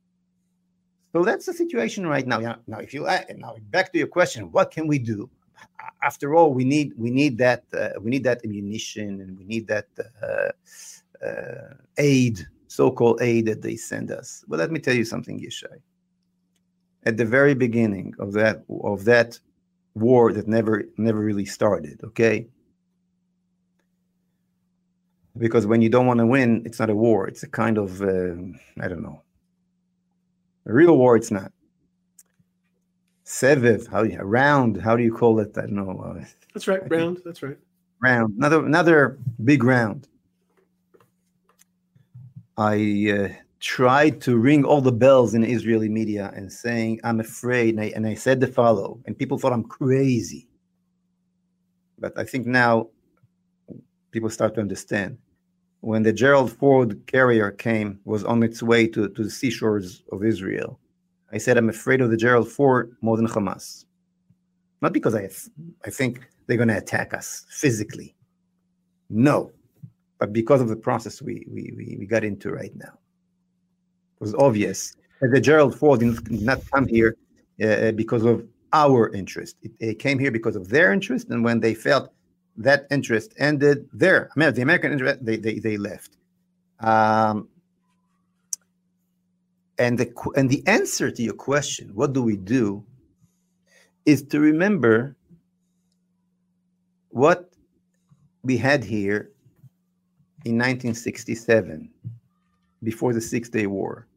So that's the situation right now. Now, if you uh, now back to your question, what can we do? After all, we need we need that uh, we need that ammunition and we need that uh, aid, so-called aid that they send us. But let me tell you something, Yishai. At the very beginning of that of that war that never never really started, okay? Because when you don't want to win, it's not a war. It's a kind of uh, I don't know a real war, it's not. Seviv, how you round? How do you call it? I don't know. Uh, that's right, round. That's right. Round. Another another big round. I uh, tried to ring all the bells in Israeli media and saying I'm afraid, and I, and I said the follow, and people thought I'm crazy. But I think now people start to understand when the Gerald Ford carrier came, was on its way to, to the seashores of Israel, I said, I'm afraid of the Gerald Ford more than Hamas. Not because I, I think they're going to attack us physically. No, but because of the process we, we, we, we got into right now. It was obvious that the Gerald Ford did not come here uh, because of our interest. It, it came here because of their interest. And when they felt that interest ended there. I mean, the American interest, they, they, they left. Um, and the and the answer to your question, what do we do, is to remember what we had here in 1967, before the Six Day War.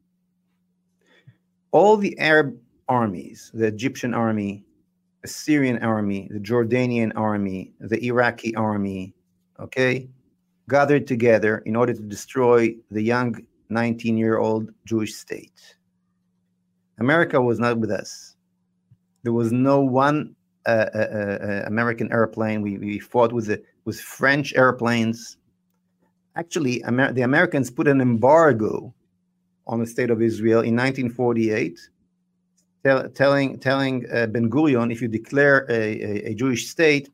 All the Arab armies, the Egyptian army, the Syrian army, the Jordanian army, the Iraqi army, okay, gathered together in order to destroy the young 19 year old Jewish state. America was not with us. There was no one uh, uh, uh, uh American airplane. We, we fought with, the, with French airplanes. Actually, Amer- the Americans put an embargo on the state of Israel in 1948 tell, telling telling uh, Ben Gurion, if you declare a, a, a, Jewish state,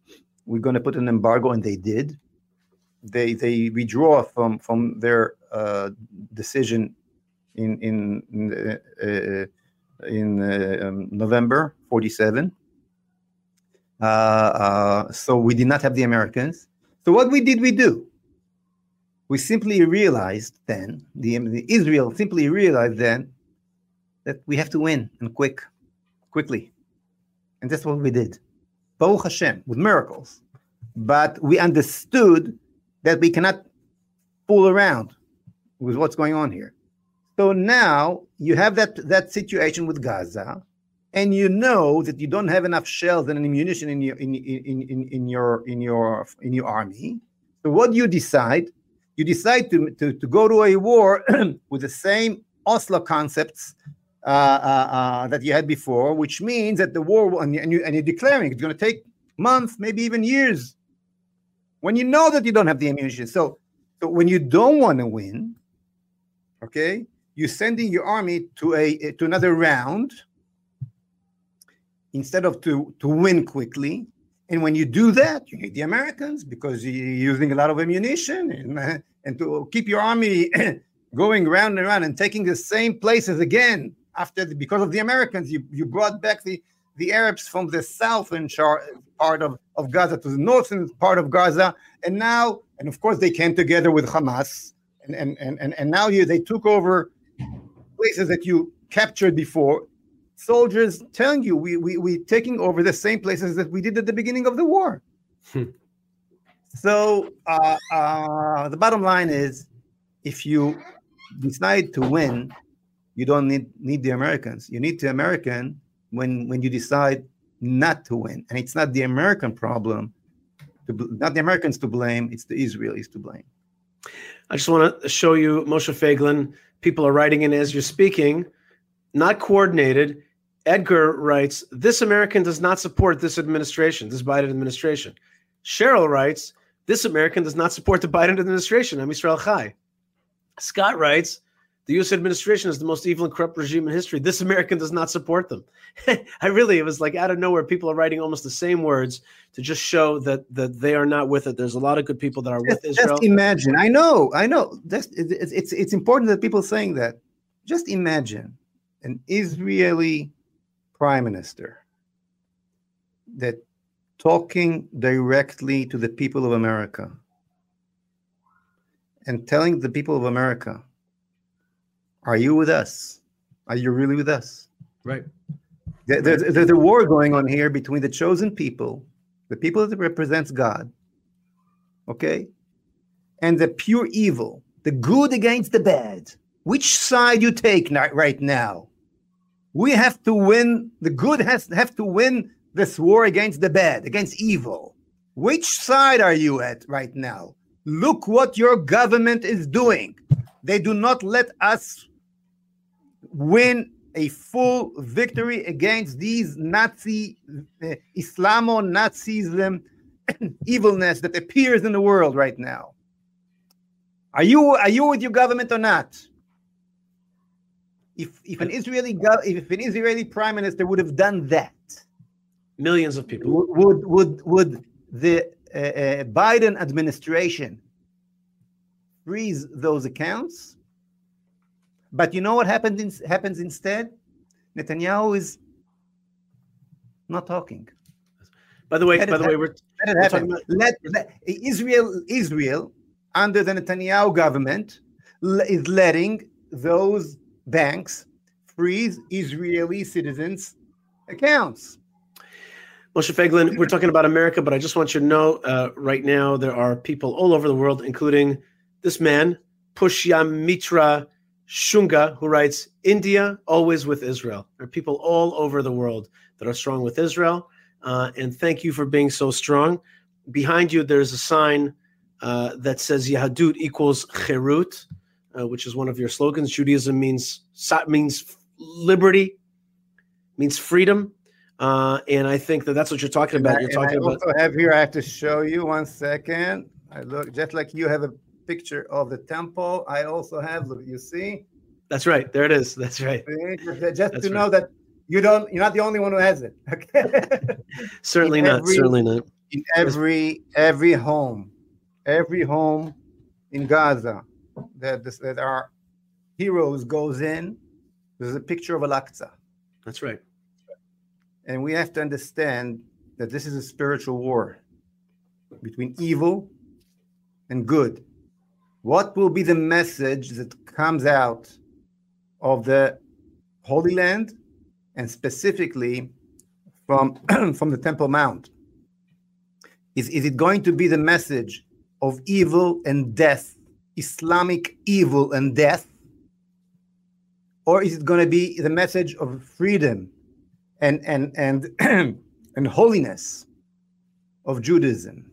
we're going to put an embargo, and they did. They they withdraw from from their uh, decision in in in, uh, in uh, um, November '47. Uh, uh, so we did not have the Americans. So what we did we do? We simply realized then the, the Israel simply realized then that we have to win and quick, quickly. And that's what we did. Baruch Hashem, with miracles. But we understood that we cannot fool around with what's going on here. So now you have that, that situation with Gaza, and you know that you don't have enough shells and ammunition in your in, in, in, in your in your in your army. So what do you decide? You decide to, to, to go to a war with the same Oslo concepts uh, uh, uh, that you had before, which means that the war, and, you, and you're declaring it's going to take months, maybe even years, when you know that you don't have the ammunition. So, so when you don't want to win, okay, you're sending your army to a to another round instead of to to win quickly. And when you do that, you need the Americans because you're using a lot of ammunition and, and to keep your army going round and round and taking the same places again after the, because of the Americans, you, you brought back the, the Arabs from the southern part of, of Gaza to the northern part of Gaza, and now, and of course, they came together with Hamas, and and and, and now you they took over places that you captured before. Soldiers telling you we we we taking over the same places that we did at the beginning of the war. Hmm. So uh, uh, the bottom line is, if you decide to win, you don't need need the Americans. You need the American when when you decide not to win, and it's not the American problem, to, not the Americans to blame. It's the Israelis to blame. I just want to show you Moshe Feiglin. People are writing in as you're speaking, not coordinated. Edgar writes, This American does not support this administration, this Biden administration. Cheryl writes, This American does not support the Biden administration. Am Israel Chai. Scott writes, the U.S. administration is the most evil and corrupt regime in history. This American does not support them. I really, it was like out of nowhere. People are writing almost the same words to just show that that they are not with it. There's a lot of good people that are just, with Israel. Just imagine. I know. I know. That's, it's, it's it's important that people saying that. Just imagine an Israeli prime minister that talking directly to the people of America and telling the people of America are you with us? Are you really with us? Right. There's, there's a war going on here between the chosen people, the people that represents God, okay, and the pure evil, the good against the bad. Which side you take right now? We have to win. The good has have to win this war against the bad, against evil. Which side are you at right now? Look what your government is doing. They do not let us win a full victory against these Nazi, uh, Islamo Nazism evilness that appears in the world right now. Are you are you with your government or not? If if an Israeli gov- if an Israeli prime minister would have done that, millions of people would would would the uh, uh, Biden administration freeze those accounts? But you know what happens in, happens instead? Netanyahu is not talking. By the way, let by the way, we're, let it happen. About- let, let, Israel, Israel, under the Netanyahu government, is letting those banks freeze Israeli citizens' accounts. Moshe Feiglin, we're talking about America, but I just want you to know uh, right now there are people all over the world, including this man, Pushyamitra Shunga, who writes, India always with Israel. There are people all over the world that are strong with Israel. Uh, and thank you for being so strong. Behind you, there's a sign uh, that says Yahadut equals Cherut, uh, which is one of your slogans. Judaism means means liberty, means freedom. Uh, and I think that that's what you're talking about. You're talking I about. also have here. I have to show you one second. I look just like you have a picture of the temple. I also have, look, you see? That's right. There it is. That's right. Just That's to right. know that you don't, you're not the only one who has it. Okay. certainly in not. Every, certainly not. In every every home, every home in Gaza that this, that our heroes goes in, there's a picture of Al-Aqsa. That's right. And we have to understand that this is a spiritual war between evil and good. What will be the message that comes out of the Holy Land and specifically from, from the Temple Mount? Is, is it going to be the message of evil and death, Islamic evil and death? Or is it going to be the message of freedom and, and, and, and holiness of Judaism?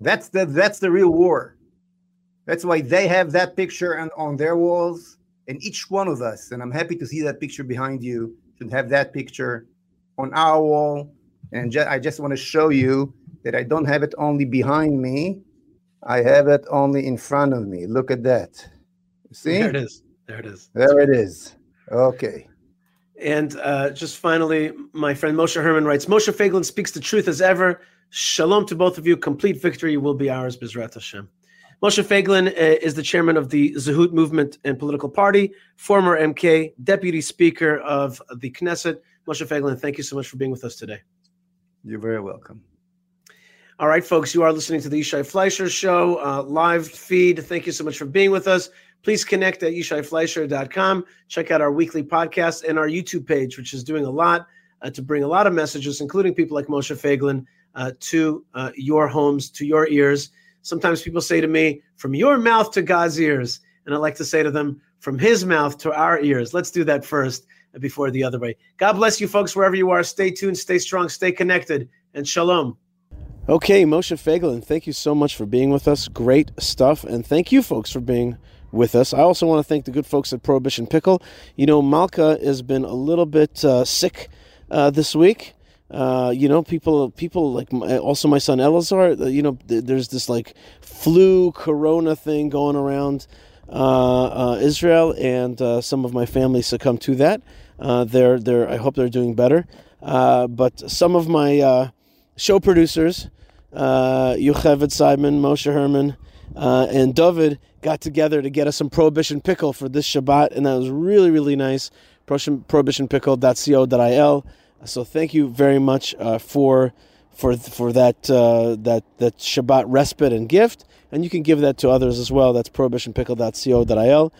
That's the, that's the real war. That's why they have that picture on, on their walls. And each one of us, and I'm happy to see that picture behind you, should have that picture on our wall. And ju- I just want to show you that I don't have it only behind me, I have it only in front of me. Look at that. See? There it is. There it is. There it is. Okay. And uh, just finally, my friend Moshe Herman writes Moshe Feiglin speaks the truth as ever. Shalom to both of you. Complete victory will be ours, Bizrat Hashem. Moshe Feiglin uh, is the chairman of the Zehut Movement and Political Party, former MK, deputy speaker of the Knesset. Moshe Feiglin, thank you so much for being with us today. You're very welcome. All right, folks, you are listening to the Yishai Fleisher Show uh, live feed. Thank you so much for being with us. Please connect at yishaifleisher.com. Check out our weekly podcast and our YouTube page, which is doing a lot uh, to bring a lot of messages, including people like Moshe Feiglin, uh, to uh, your homes, to your ears. Sometimes people say to me, from your mouth to God's ears. And I like to say to them, from his mouth to our ears. Let's do that first before the other way. God bless you, folks, wherever you are. Stay tuned, stay strong, stay connected, and shalom. Okay, Moshe Feiglin, thank you so much for being with us. Great stuff. And thank you, folks, for being with us. I also want to thank the good folks at Prohibition Pickle. You know, Malka has been a little bit uh, sick uh, this week. Uh, you know, people, people like my, also my son Elazar. Uh, you know, th- there's this like flu corona thing going around uh, uh, Israel, and some of my family succumbed to that. they're, they're. I hope they're doing better. but some of my show producers, uh, Yocheved Simon, Moshe Herman, and David got together to get us some Prohibition pickle for this Shabbat, and that was really, really nice. Prohibitionpickle.co.il. So thank you very much uh, for for for that uh, that that Shabbat respite and gift, and you can give that to others as well. That's prohibitionpickle.co.il.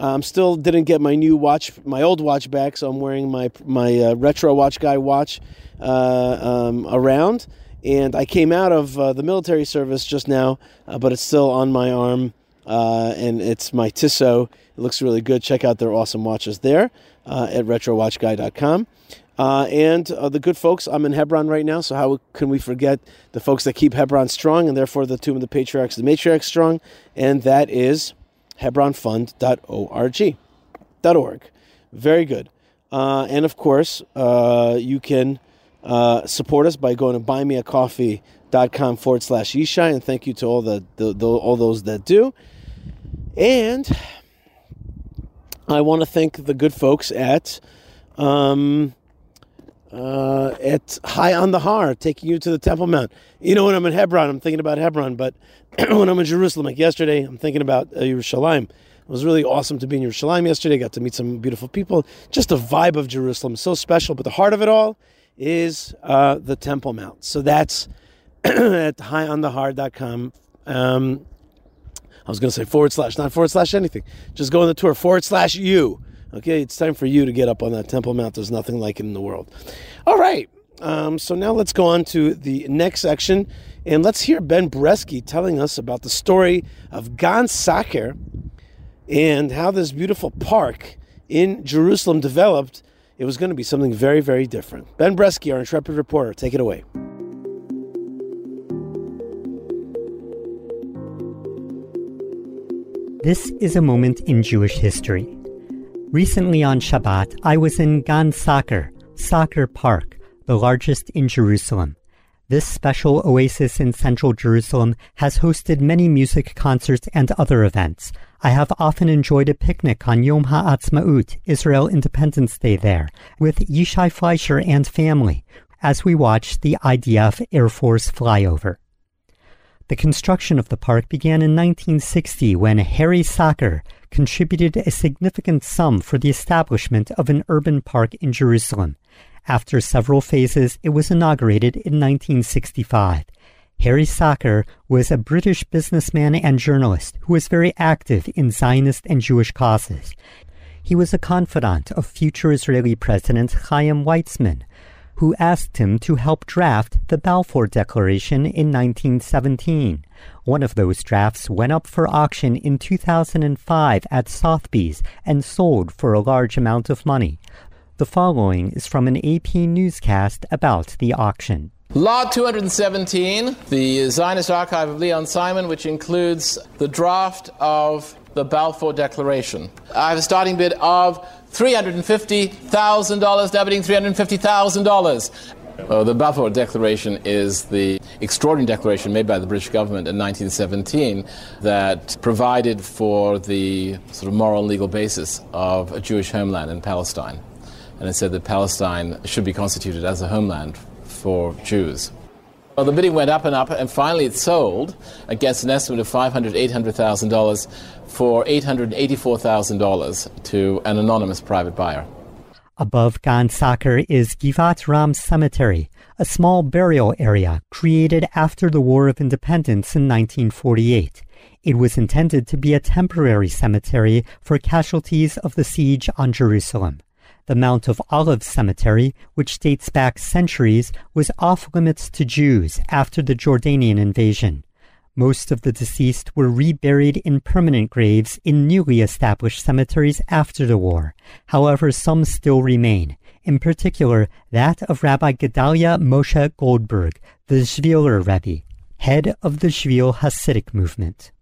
I'm still didn't get my new watch, my old watch back, so I'm wearing my my uh, retro watch guy watch uh, um, around. And I came out of uh, the military service just now, uh, but it's still on my arm uh, and it's my Tissot. It looks really good. Check out their awesome watches there uh, at retrowatchguy.com. Uh, and uh, the good folks, I'm in Hebron right now, so how can we forget the folks that keep Hebron strong and therefore the Tomb of the Patriarchs, the Matriarchs strong? And that is hebronfund.org. .org. Very good. Uh, and of course, uh, you can uh, support us by going to buymeacoffee.com forward slash Yishai. And thank you to all the, the, the all those that do. And I want to thank the good folks at um, uh, at High on the Har, taking you to the Temple Mount. You know, when I'm in Hebron, I'm thinking about Hebron, but when I'm in Jerusalem, like yesterday, I'm thinking about uh, Yerushalayim. It was really awesome to be in Yerushalayim yesterday. Got to meet some beautiful people. Just a vibe of Jerusalem, so special. But the heart of it all is uh, the Temple Mount. So that's at highonthehar.com. Um, I was going to say forward slash, not forward slash anything. Just go on the tour, forward slash you. Okay, it's time for you to get up on that Temple Mount. There's nothing like it in the world. All right. Um, so now let's go on to the next section and let's hear Ben Bresky telling us about the story of Gan Sacher and how this beautiful park in Jerusalem developed. It was going to be something very, very different. Ben Bresky, our intrepid reporter, take it away. This is a moment in Jewish history. Recently on Shabbat, I was in Gan Sacher, Sacher Park, the largest in Jerusalem. This special oasis in central Jerusalem has hosted many music concerts and other events. I have often enjoyed a picnic on Yom HaAtzmaut, Israel Independence Day there, with Yishai Fleisher and family, as we watched the IDF Air Force flyover. The construction of the park began in 1960 when Harry Sacher contributed a significant sum for the establishment of an urban park in Jerusalem. After several phases, it was inaugurated in 1965. Harry Sacher was a British businessman and journalist who was very active in Zionist and Jewish causes. He was a confidant of future Israeli President Chaim Weizmann, who asked him to help draft the Balfour Declaration in 1917. One of those drafts went up for auction in 2005 at Sotheby's and sold for a large amount of money. The following is from an AP newscast about the auction. Law 217, the Zionist Archive of Leon Simon, which includes the draft of the Balfour Declaration. I have a starting bid of $350,000, debiting $350,000. Uh, the Balfour Declaration is the extraordinary declaration made by the British government in 1917 that provided for the sort of moral and legal basis of a Jewish homeland in Palestine. And it said that Palestine should be constituted as a homeland for Jews. Well, the bidding went up and up, and finally it sold against an estimate of $500,000, $800,000 for $884,000 to an anonymous private buyer. Above Gan Sacher is Givat Ram Cemetery, a small burial area created after the War of Independence in 1948. It was intended to be a temporary cemetery for casualties of the siege on Jerusalem. The Mount of Olives Cemetery, which dates back centuries, was off limits to Jews after the Jordanian invasion. Most of the deceased were reburied in permanent graves in newly established cemeteries after the war. However, some still remain, in particular that of Rabbi Gedalia Moshe Goldberg, the Shviler Rebbe, head of the Shvil Hasidic movement.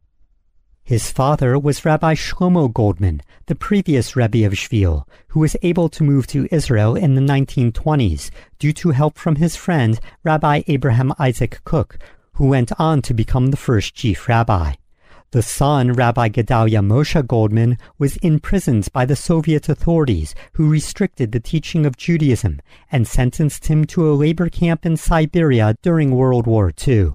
His father was Rabbi Shlomo Goldman, the previous Rebbe of Shvil, who was able to move to Israel in the 1920s due to help from his friend Rabbi Abraham Isaac Kook, who went on to become the first chief rabbi. The son, Rabbi Gedalia Moshe Goldman, was imprisoned by the Soviet authorities who restricted the teaching of Judaism and sentenced him to a labor camp in Siberia during World War II.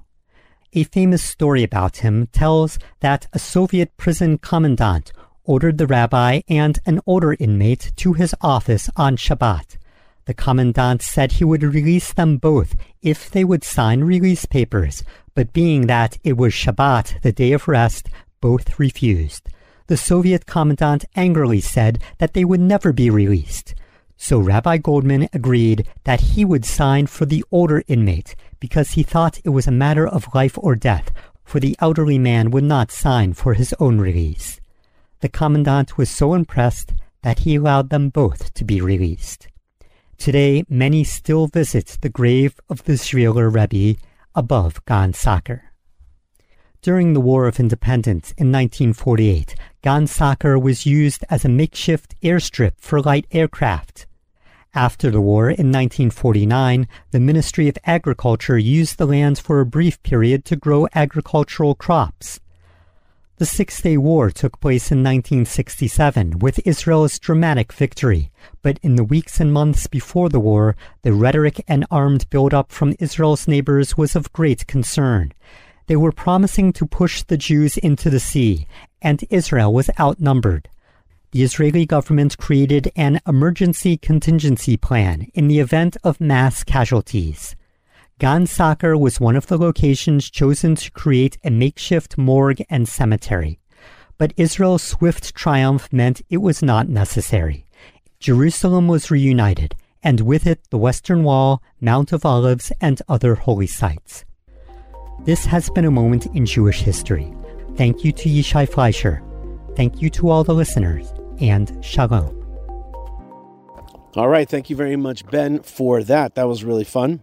A famous story about him tells that a Soviet prison commandant ordered the rabbi and an older inmate to his office on Shabbat. The commandant said he would release them both if they would sign release papers, but being that it was Shabbat, the day of rest, both refused. The Soviet commandant angrily said that they would never be released. So Rabbi Goldman agreed that he would sign for the older inmate because he thought it was a matter of life or death, for the elderly man would not sign for his own release. The commandant was so impressed that he allowed them both to be released. Today, many still visit the grave of the Shviler Rebbe above Gan Sacher. During the War of Independence in 1948, Gan Sacher was used as a makeshift airstrip for light aircraft. After the war in 1949, the Ministry of Agriculture used the lands for a brief period to grow agricultural crops. The Six Day War took place in 1967 with Israel's dramatic victory, but in the weeks and months before the war, the rhetoric and armed buildup from Israel's neighbors was of great concern. They were promising to push the Jews into the sea, and Israel was outnumbered. The Israeli government created an emergency contingency plan in the event of mass casualties. Gan Sacher was one of the locations chosen to create a makeshift morgue and cemetery. But Israel's swift triumph meant it was not necessary. Jerusalem was reunited, and with it the Western Wall, Mount of Olives, and other holy sites. This has been a moment in Jewish history. Thank you to Yishai Fleisher. Thank you to all the listeners, and Shalom. All right. Thank you very much, Ben, for that. That was really fun.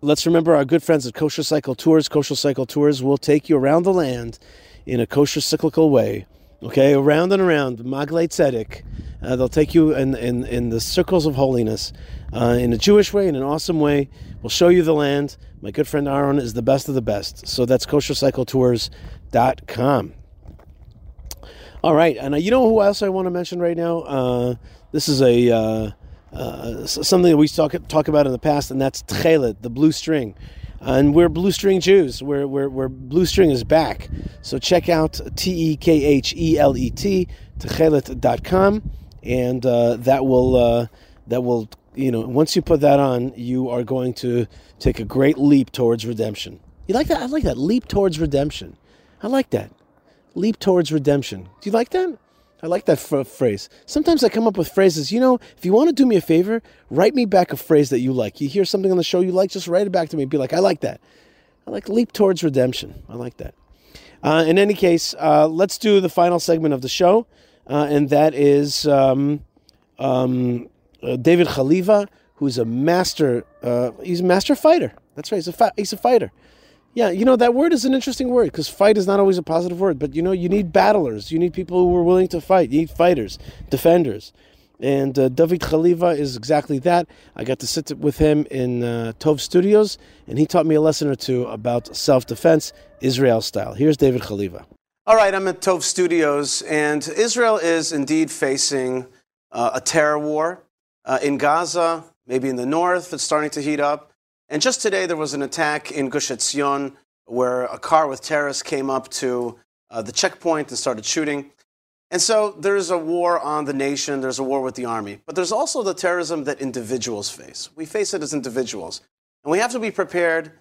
Let's remember our good friends at Kosher Cycle Tours. Kosher Cycle Tours will take you around the land in a kosher cyclical way. Okay, around and around, Maglei Tzedek. Uh, they'll take you in, in, in the circles of holiness uh, in a Jewish way, in an awesome way. We'll show you the land. My good friend Aaron is the best of the best. So that's koshercycletours.com. All right, and uh, you know who else I want to mention right now? Uh, this is a uh, uh, something that we talk talk about in the past, and that's tchelet, the blue string. And we're blue string Jews. We're, we're, we're blue string is back. So check out T E K H E L E T, tekhelet.com, and uh, that will, uh, that will, you know, once you put that on, you are going to take a great leap towards redemption. You like that? I like that. Leap towards redemption. I like that. Leap towards redemption. Do you like that? I like that f- phrase. Sometimes I come up with phrases. You know, if you want to do me a favor, write me back a phrase that you like. You hear something on the show you like, just write it back to me. Be like, I like that. I like leap towards redemption. I like that. Uh, in any case, uh, let's do the final segment of the show, uh, and that is um, um, uh, David Haliva, who's a master. Uh, he's a master fighter. That's right. He's a fa- he's a fighter. Yeah, you know, that word is an interesting word because fight is not always a positive word, but you know, you need battlers. You need people who are willing to fight. You need fighters, defenders. And uh, David Haliva is exactly that. I got to sit with him in uh, Tov Studios, and he taught me a lesson or two about self defense, Israel style. Here's David Haliva. All right, I'm at Tov Studios, and Israel is indeed facing uh, a terror war. Uh, in Gaza, maybe in the north, it's starting to heat up. And just today, there was an attack in Gush Etzion where a car with terrorists came up to uh, the checkpoint and started shooting. And so there's a war on the nation, there's a war with the army. But there's also the terrorism that individuals face. We face it as individuals. And we have to be prepared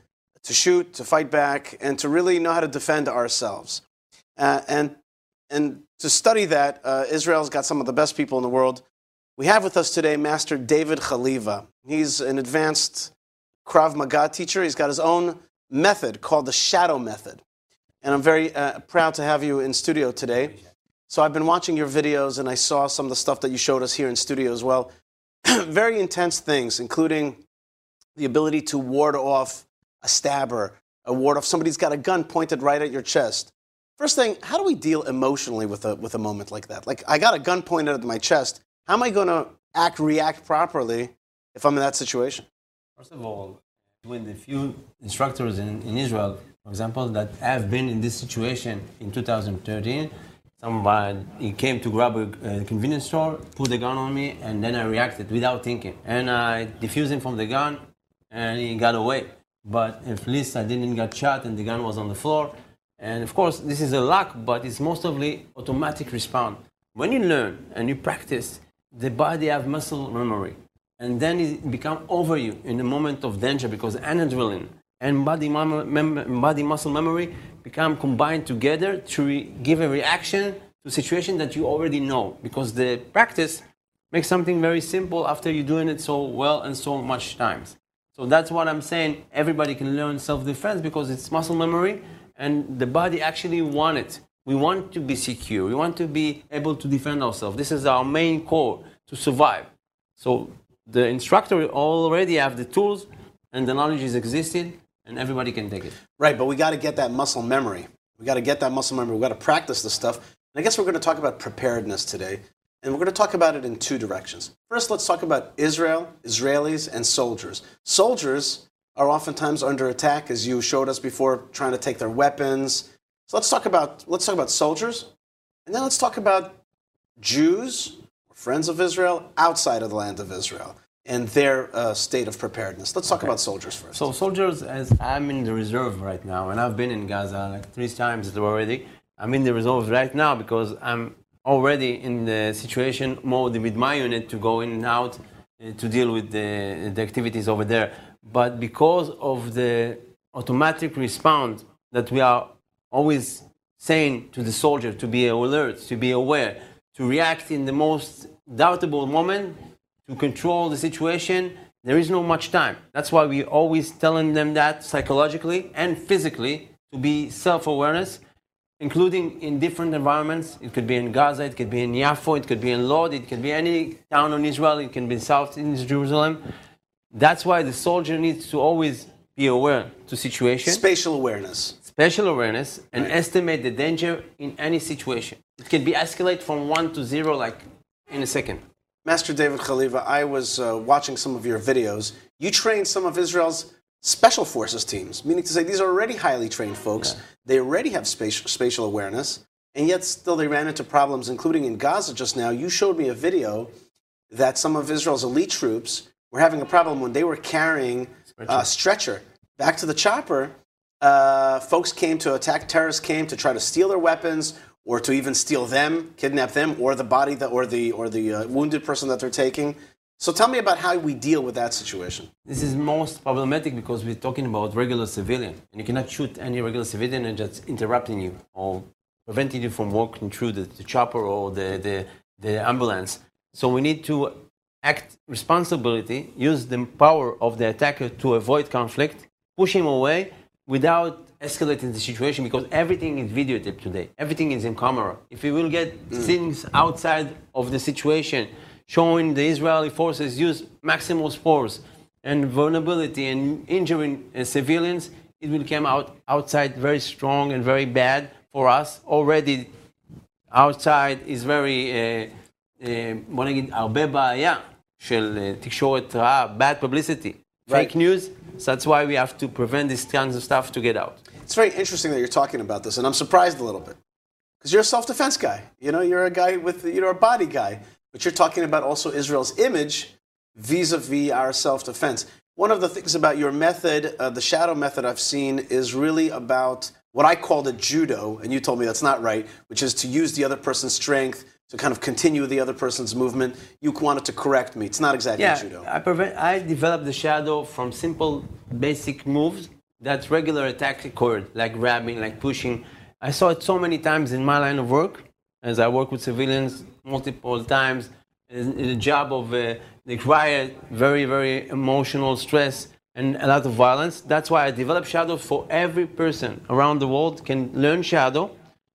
to shoot, to fight back, and to really know how to defend ourselves. Uh, and, and to study that, uh, Israel's got some of the best people in the world. We have with us today Master David Haliva. He's an advanced Krav Maga teacher. He's got his own method called the shadow method. and I'm very uh, proud to have you in studio today. So I've been watching your videos, and I saw some of the stuff that you showed us here in studio as well. very intense things, including the ability to ward off a stabber, a ward off somebody's got a gun pointed right at your chest. First thing, how do we deal emotionally with a, with a moment like that? Like, I got a gun pointed at my chest. How am I going to act, react properly if I'm in that situation? First of all, when the few instructors in, in Israel, for example, that have been in this situation in 2013, somebody he came to grab a, a, convenience store, put the gun on me, and then I reacted without thinking. And I defused him from the gun, and he got away. But at least I didn't get shot, and the gun was on the floor. And of course, this is a luck, but it's mostly automatic response. When you learn and you practice, the body have muscle memory and then it become over you in the moment of danger because adrenaline and body, mem- body muscle memory become combined together to re- give a reaction to a situation that you already know because the practice makes something very simple after you're doing it so well and so much times. So that's what i'm saying. Everybody can learn self-defense because it's muscle memory and the body actually want it. We want to be secure. We want to be able to defend ourselves. This is our main core to survive. So the instructor already have the tools and the knowledge is existing and everybody can take it. Right, but we got to get that muscle memory. We got to get that muscle memory. We got to practice the stuff. And I guess we're going to talk about preparedness today. And we're going to talk about it in two directions. First, let's talk about Israel, Israelis, and soldiers. Soldiers are oftentimes under attack, as you showed us before, trying to take their weapons. So let's talk about let's talk about soldiers, and then let's talk about Jews friends of Israel outside of the land of Israel and their uh, state of preparedness. Let's talk okay. about soldiers first. So, soldiers, as I'm in the reserve right now, and I've been in Gaza like three times already. I'm in the reserve right now because I'm already in the situation mode with my unit to go in and out uh, to deal with the, the activities over there. But because of the automatic response that we are always saying to the soldier to be alert, to be aware, to react in the most doubtable moment to control the situation, there is no much time. That's why we're always telling them that psychologically and physically to be self-awareness, including in different environments. It could be in Gaza, it could be in Yaffo, it could be in Lod, it could be any town in Israel, it can be south in Jerusalem. That's why the soldier needs to always be aware to situation. Spatial awareness. Spatial awareness and right. estimate the danger in any situation. It can be escalate from one to zero like in a second. Master David Haliva, I was uh, watching some of your videos. You trained some of Israel's special forces teams, meaning to say these are already highly trained folks. Yeah. They already have spatial, spatial awareness, and yet still they ran into problems, including in Gaza just now. You showed me a video that some of Israel's elite troops were having a problem when they were carrying a uh, stretcher back to the chopper. Uh, folks came to attack, terrorists came to try to steal their weapons or to even steal them, kidnap them, or the body that, or the or the uh, wounded person that they're taking. So tell me about how we deal with that situation. This is most problematic because we're talking about regular civilian, and you cannot shoot any regular civilian and just interrupting you or preventing you from walking through the, the chopper or the, the, the ambulance. So we need to act responsibility, use the power of the attacker to avoid conflict, push him away without escalating the situation because everything is videotaped today. Everything is in camera. If we will get mm. things outside of the situation showing the Israeli forces use maximal force and vulnerability and injuring uh, civilians, it will come out outside very strong and very bad for us. Already outside is very, בוא נגיד, הרבה בעיה של תקשורת רעה, bad publicity, fake news. So that's why we have to prevent these kinds of stuff to get out. It's very interesting that you're talking about this, and I'm surprised a little bit because you're a self-defense guy. You know, you're a guy with you know a body guy, but you're talking about also Israel's image vis-a-vis our self-defense. One of the things about your method, uh, the shadow method I've seen, is really about what I called it judo, and you told me that's not right, which is to use the other person's strength to kind of continue the other person's movement. You wanted to correct me. It's not exactly yeah, judo. I, prevent, I developed the shadow from simple, basic moves that's regular attack record, like grabbing, like pushing. I saw it so many times in my line of work, as I work with civilians multiple times. In a job of uh, require very, very emotional stress, and a lot of violence. That's why I developed Shadow for every person around the world can learn Shadow,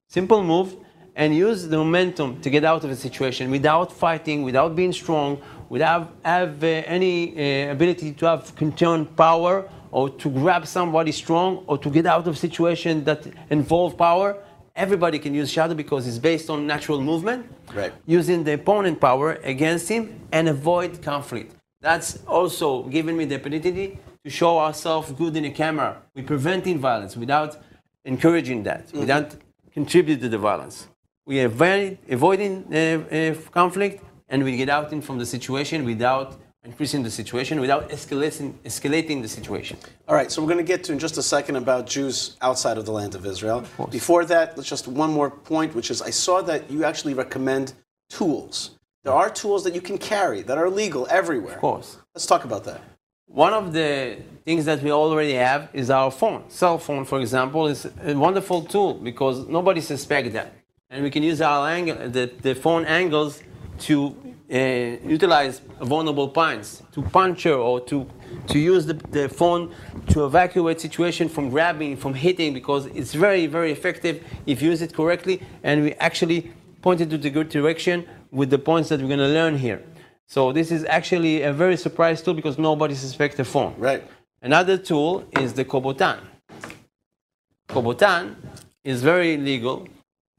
simple move, and use the momentum to get out of a situation without fighting, without being strong, without have uh, any uh, ability to have contained power or to grab somebody strong or to get out of situation that involve power. Everybody can use shadow because it's based on natural movement, Right. using the opponent power against him and avoid conflict. That's also given me the opportunity to show ourselves good in the camera. We're preventing violence without encouraging that, without contributing to the violence. We are very avoiding uh, uh, conflict and we get out in from the situation without increasing the situation, without escalating, escalating the situation. All right, so we're going to get to in just a second about Jews outside of the land of Israel. Before that, let's just one more point, which is I saw that you actually recommend tools. There are tools that you can carry that are legal everywhere. Of course. Let's talk about that. One of the things that we already have is our phone. Cell phone, for example, is a wonderful tool because nobody suspects that. And we can use our angle, the, the phone angles to uh, utilize vulnerable points, to puncture or to, to use the, the phone to evacuate situation from grabbing, from hitting, because it's very, very effective if you use it correctly. And we actually pointed to the good direction with the points that we're going to learn here. So this is actually a very surprise tool because nobody suspects the phone. Right. Another tool is the Kubotan. Kubotan is very legal.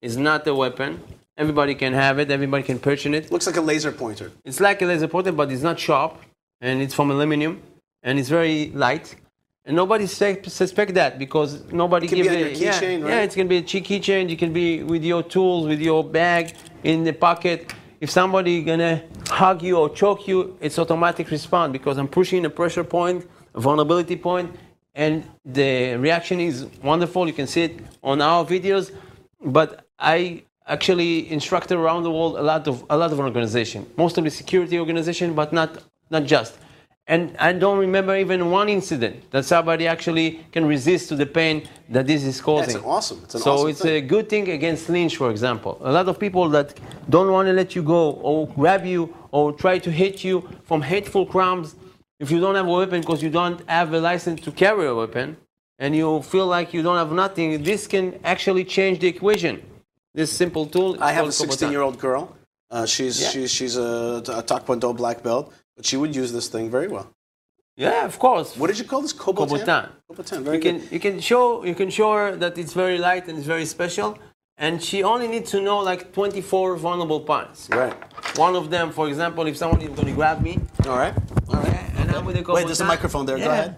It's not a weapon. Everybody can have it. Everybody can purchase it. Looks like a laser pointer. It's like a laser pointer, but it's not sharp, and it's from aluminum, and it's very light. And nobody sus- suspect that because nobody It can give be it. yeah, keychain, right? yeah, it's gonna be a key- keychain. You can be with your tools, with your bag in the pocket. If somebody gonna hug you or choke you, it's automatic response because I'm pushing a pressure point, a vulnerability point, and the reaction is wonderful. You can see it on our videos. But I actually instructed around the world a lot of a lot of organization, mostly security organization, but not not just. And I don't remember even one incident that somebody actually can resist to the pain that this is causing. an awesome- it's so awesome it's thing. a good thing against lynch, for example. A lot of people that don't want to let you go or grab you or try to hit you from hateful crimes. If you don't have a weapon because you don't have a license to carry a weapon, and you feel like you don't have nothing, this can actually change the equation. This simple tool. I have a 16 year old girl. Uh, she's Yeah. she's she's a, a Taekwondo black belt, but she would use this thing very well. Yeah, of course. What did you call this? Kubotan. Kubotan. Kubotan. Very you can good. you can show you can show her that it's very light and it's very special, and she only needs to know like 24 vulnerable points. Right. One of them, for example, if someone is going to grab me, All right. okay, and I'm with the Wait, there's a microphone there. Go ahead.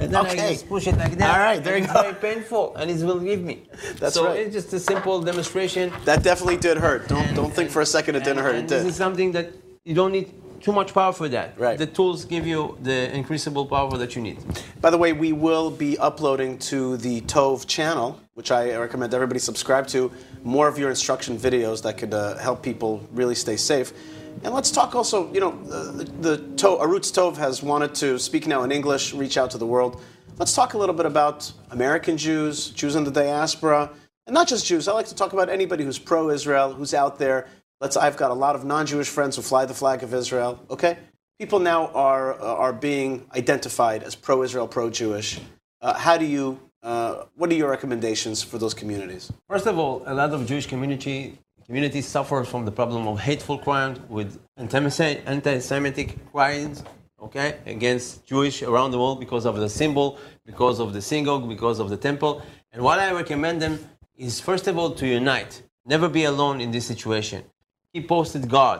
And then Okay. I just push it like that. All right, there and you it's go. very painful, and it will give me. That's so right. it's just a simple demonstration. That definitely did hurt. Don't don't think for a second it didn't And- hurt. It and This did. is something that you don't need too much power for that. Right. The tools give you the increasable power that you need. By the way, we will be uploading to the Tov channel, which I recommend everybody subscribe to, more of your instruction videos that could uh, help people really stay safe. And let's talk also, you know, the, the to- Arutz Tov has wanted to speak now in English, reach out to the world. Let's talk a little bit about American Jews, Jews in the diaspora, and not just Jews. I like to talk about anybody who's pro-Israel, who's out there. Let's. I've got a lot of non-Jewish friends who fly the flag of Israel. Okay, people now are uh, are being identified as pro-Israel, pro-Jewish. Uh, how do you? Uh, what are your recommendations for those communities? First of all, a lot of Jewish community communities suffer from the problem of hateful crimes with anti- anti-Semitic crimes, okay, against Jewish around the world because of the symbol, because of the synagogue, because of the temple. And what I recommend them is first of all to unite, never be alone in this situation. Keep posted God.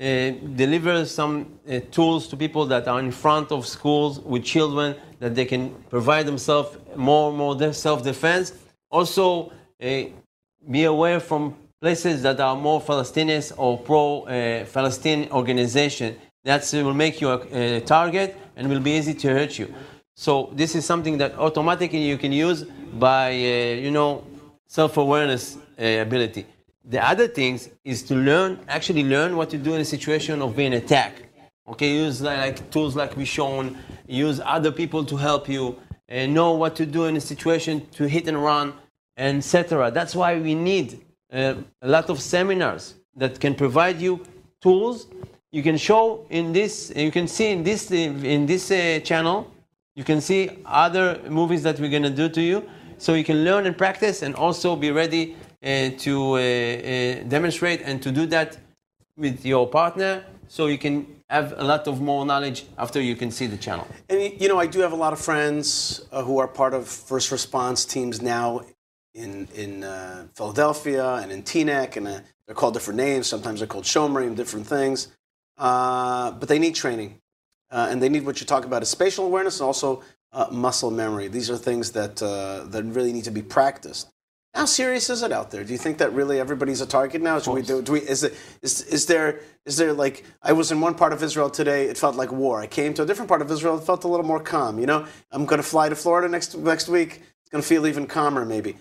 Uh, deliver some uh, tools to people that are in front of schools with children that they can provide themselves more and more self-defense. Also, uh, be aware from places that are more Palestinian or pro-Palestinian organization. That will make you a, a target and will be easy to hurt you. So this is something that automatically you can use by, uh, you know, self-awareness uh, ability. The other things is to learn, actually learn what to do in a situation of being attacked. Okay, use like, like tools like we shown, use other people to help you, and know what to do in a situation to hit and run, etc. That's why we need a lot of seminars that can provide you tools. You can show in this, you can see in this in this uh, channel You can see other movies that we're going to do to you, so you can learn and practice, and also be ready uh, to uh, uh, demonstrate and to do that with your partner, so you can have a lot of more knowledge after you can see the channel. And you know, I do have a lot of friends uh, who are part of first response teams now in in uh, Philadelphia and in Teaneck, and uh, they're called different names. Sometimes they're called Shomrim, different things. Uh, but they need training, uh, and they need what you talk about is spatial awareness and also uh, muscle memory. These are things that uh, that really need to be practiced. How serious is it out there? Do you think that really everybody's a target now? Should we do? Do we? Is it? Is is there? Is there like? I was in one part of Israel today. It felt like war. I came to a different part of Israel. It felt a little more calm. You know, I'm going to fly to Florida next next week. It's going to feel even calmer, maybe.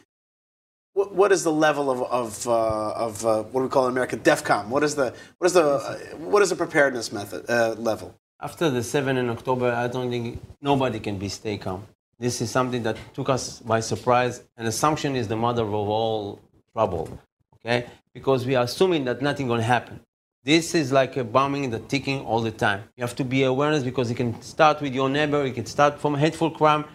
What, what is the level of of, uh, of uh, what do we call in America DEFCON? What is the what is the uh, what is the preparedness method uh, level? After the 7 in October, I don't think nobody can be stay calm. This is something that took us by surprise, and assumption is the mother of all trouble. Okay, because we are assuming that nothing to happen. This is like a bombing that's ticking all the time. You have to be awareness because it can start with your neighbor. It can start from a hateful crime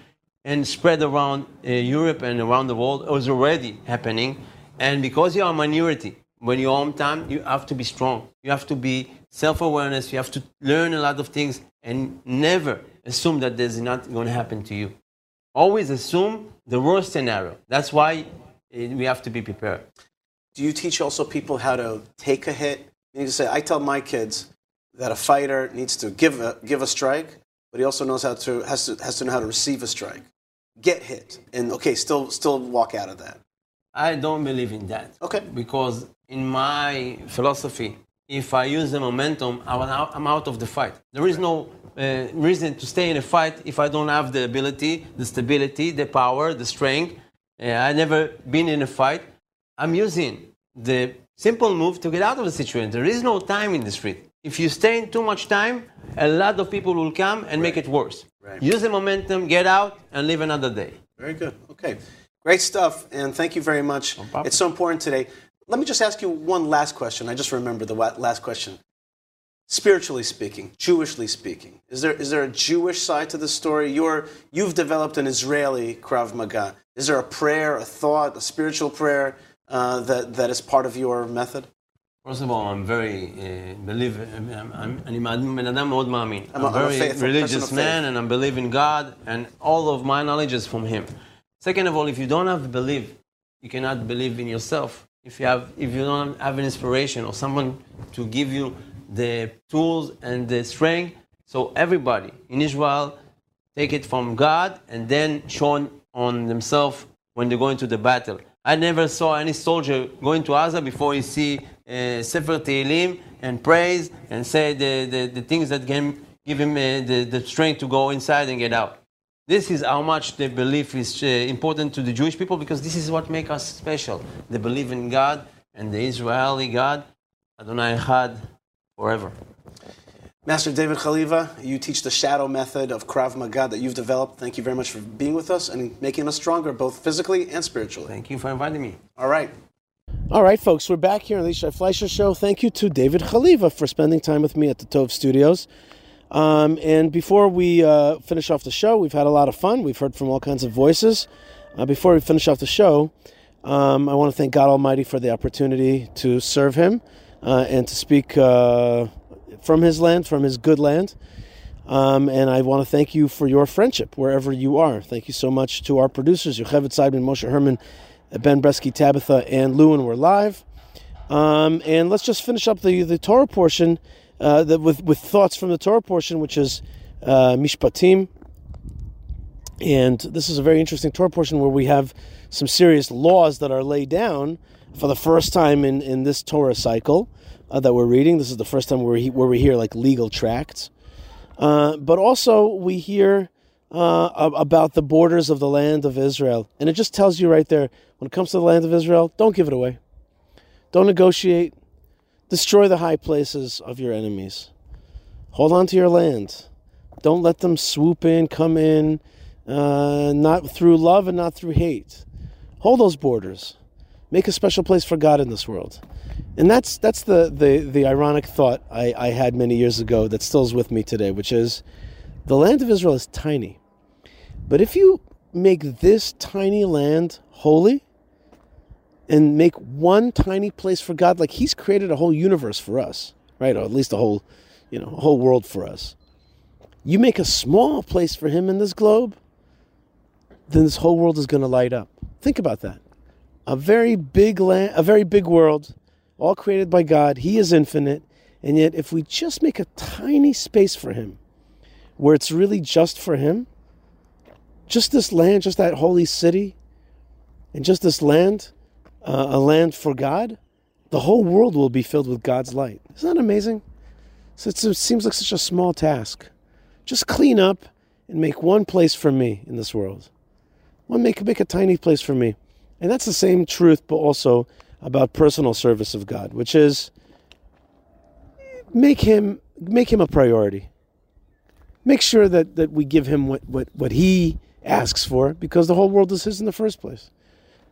and spread around uh, Europe and around the world. It was already happening, and because you are a minority, when you're on time, you have to be strong. You have to be self-awareness. You have to learn a lot of things, and never assume that there's not going to happen to you. Always assume the worst scenario. That's why uh, we have to be prepared. Do you teach also people how to take a hit? You need to say, I tell my kids that a fighter needs to give a, give a strike, but he also knows how to has to has to know how to receive a strike, get hit, and okay, still still walk out of that. I don't believe in that. Okay. Because in my philosophy, if I use the momentum, I'm out, I'm out of the fight. There is no uh, reason to stay in a fight if I don't have the ability, the stability, the power, the strength. Uh, I've never been in a fight. I'm using the simple move to get out of the situation. There is no time in the street. If you stay in too much time, a lot of people will come and make it worse. Right. Use the momentum, get out, and live another day. Very good. Okay. Great stuff, and thank you very much. problem. It's so important today. Let me just ask you one last question. I just remember the last question. Spiritually speaking, Jewishly speaking, is there is there a Jewish side to the story? You're you've developed an Israeli Krav Maga. Is there a prayer, a thought, a spiritual prayer uh, that that is part of your method? First of all, I'm very uh, believe. I'm, I'm, אני מאמין- בן אדם מאוד מאמין. I'm I'm a- a I'm a very faithful person religious of man, faith. and I believe in God, and all of my knowledge is from Him. Second of all, if you don't have belief, you cannot believe in yourself. If you have, if you don't have an inspiration or someone to give you the tools and the strength, so everybody in Israel take it from God and then show on themselves when they go into the battle. I never saw any soldier going to Gaza before he see uh, Sefer Tehillim and praise and say the, the, the things that can give him uh, the, the strength to go inside and get out. This is how much the belief is uh, important to the Jewish people because this is what makes us special. They believe in God and the Israeli God, Adonai Echad, forever. Master David Haliva, you teach the shadow method of Krav Maga that you've developed. Thank you very much for being with us and making us stronger, both physically and spiritually. Thank you for inviting me. All right. All right, folks, we're back here on the Shai Fleisher Show. Thank you to David Haliva for spending time with me at the Tov Studios. Um, and before we uh, finish off the show, we've had a lot of fun. We've heard from all kinds of voices. Uh, before we finish off the show, um, I want to thank God Almighty for the opportunity to serve Him uh, and to speak uh, from His land, from His good land. Um, and I want to thank you for your friendship wherever you are. Thank you so much to our producers, Yocheved Seidman, Moshe Herman, Ben Bresky, Tabitha, and Lewin. We're live. Um, and let's just finish up the, the Torah portion uh, the, with, with thoughts from the Torah portion, which is uh, Mishpatim. And this is a very interesting Torah portion where we have some serious laws that are laid down for the first time in, in this Torah cycle uh, that we're reading. This is the first time where we, where we hear like legal tracts. Uh, but also we hear uh, about the borders of the land of Israel. And it just tells you right there when it comes to the land of Israel, don't give it away. Don't negotiate. Destroy the high places of your enemies. Hold on to your land. Don't let them swoop in, come in, uh, not through love and not through hate. Hold those borders. Make a special place for God in this world. And that's that's the, the, the ironic thought I, I had many years ago that still is with me today, which is the land of Israel is tiny. But if you make this tiny land holy and make one tiny place for God, like He's created a whole universe for us, right? Or at least a whole, you know, a whole world for us. You make a small place for Him in this globe, then this whole world is going to light up. Think about that. A very big land, a very big world, all created by God. He is infinite. And yet, if we just make a tiny space for Him, where it's really just for Him, just this land, just that holy city, and just this land, uh, a land for God, the whole world will be filled with God's light. Isn't that amazing? So it seems like such a small task. Just clean up and make one place for me in this world. One make make a tiny place for me, and that's the same truth, but also about personal service of God, which is make him make him a priority. Make sure that that we give him what what what he asks for, because the whole world is his in the first place.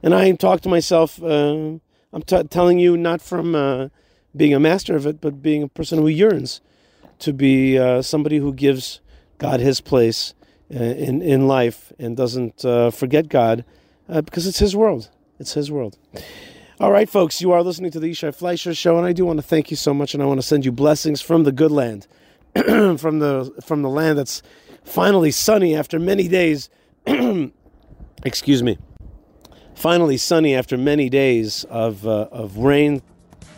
And I talk to myself. Uh, I'm t- telling you not from uh, being a master of it, but being a person who yearns to be uh, somebody who gives God His place uh, in in life and doesn't uh, forget God uh, because it's His world. It's His world. All right, folks, you are listening to the Yishai Fleisher Show, and I do want to thank you so much, and I want to send you blessings from the good land, from the from the land that's finally sunny after many days. Excuse me. Finally sunny after many days of uh, of rain.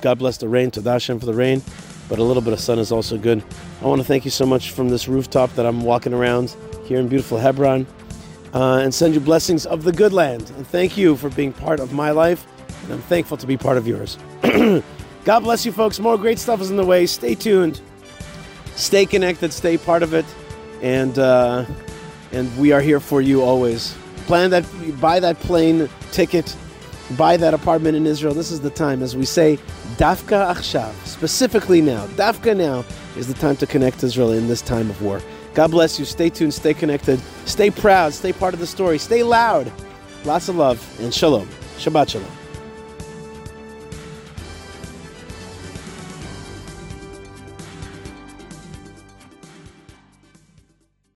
God bless the rain. To Hashem for the rain but a little bit of sun is also good. I want to thank you so much from this rooftop that I'm walking around here in beautiful Hebron uh, and send you blessings of the good land. And thank you for being part of my life, and I'm thankful to be part of yours. God bless you, folks. More great stuff is in the way. Stay tuned, stay connected, stay part of it, and uh, and we are here for you always. Plan that, buy that plane ticket buy that apartment in Israel, this is the time, as we say, Dafka Achshav, specifically now, Dafka now is the time to connect Israel in this time of war. God bless you. Stay tuned, stay connected, stay proud, stay part of the story, stay loud. Lots of love and shalom. Shabbat shalom.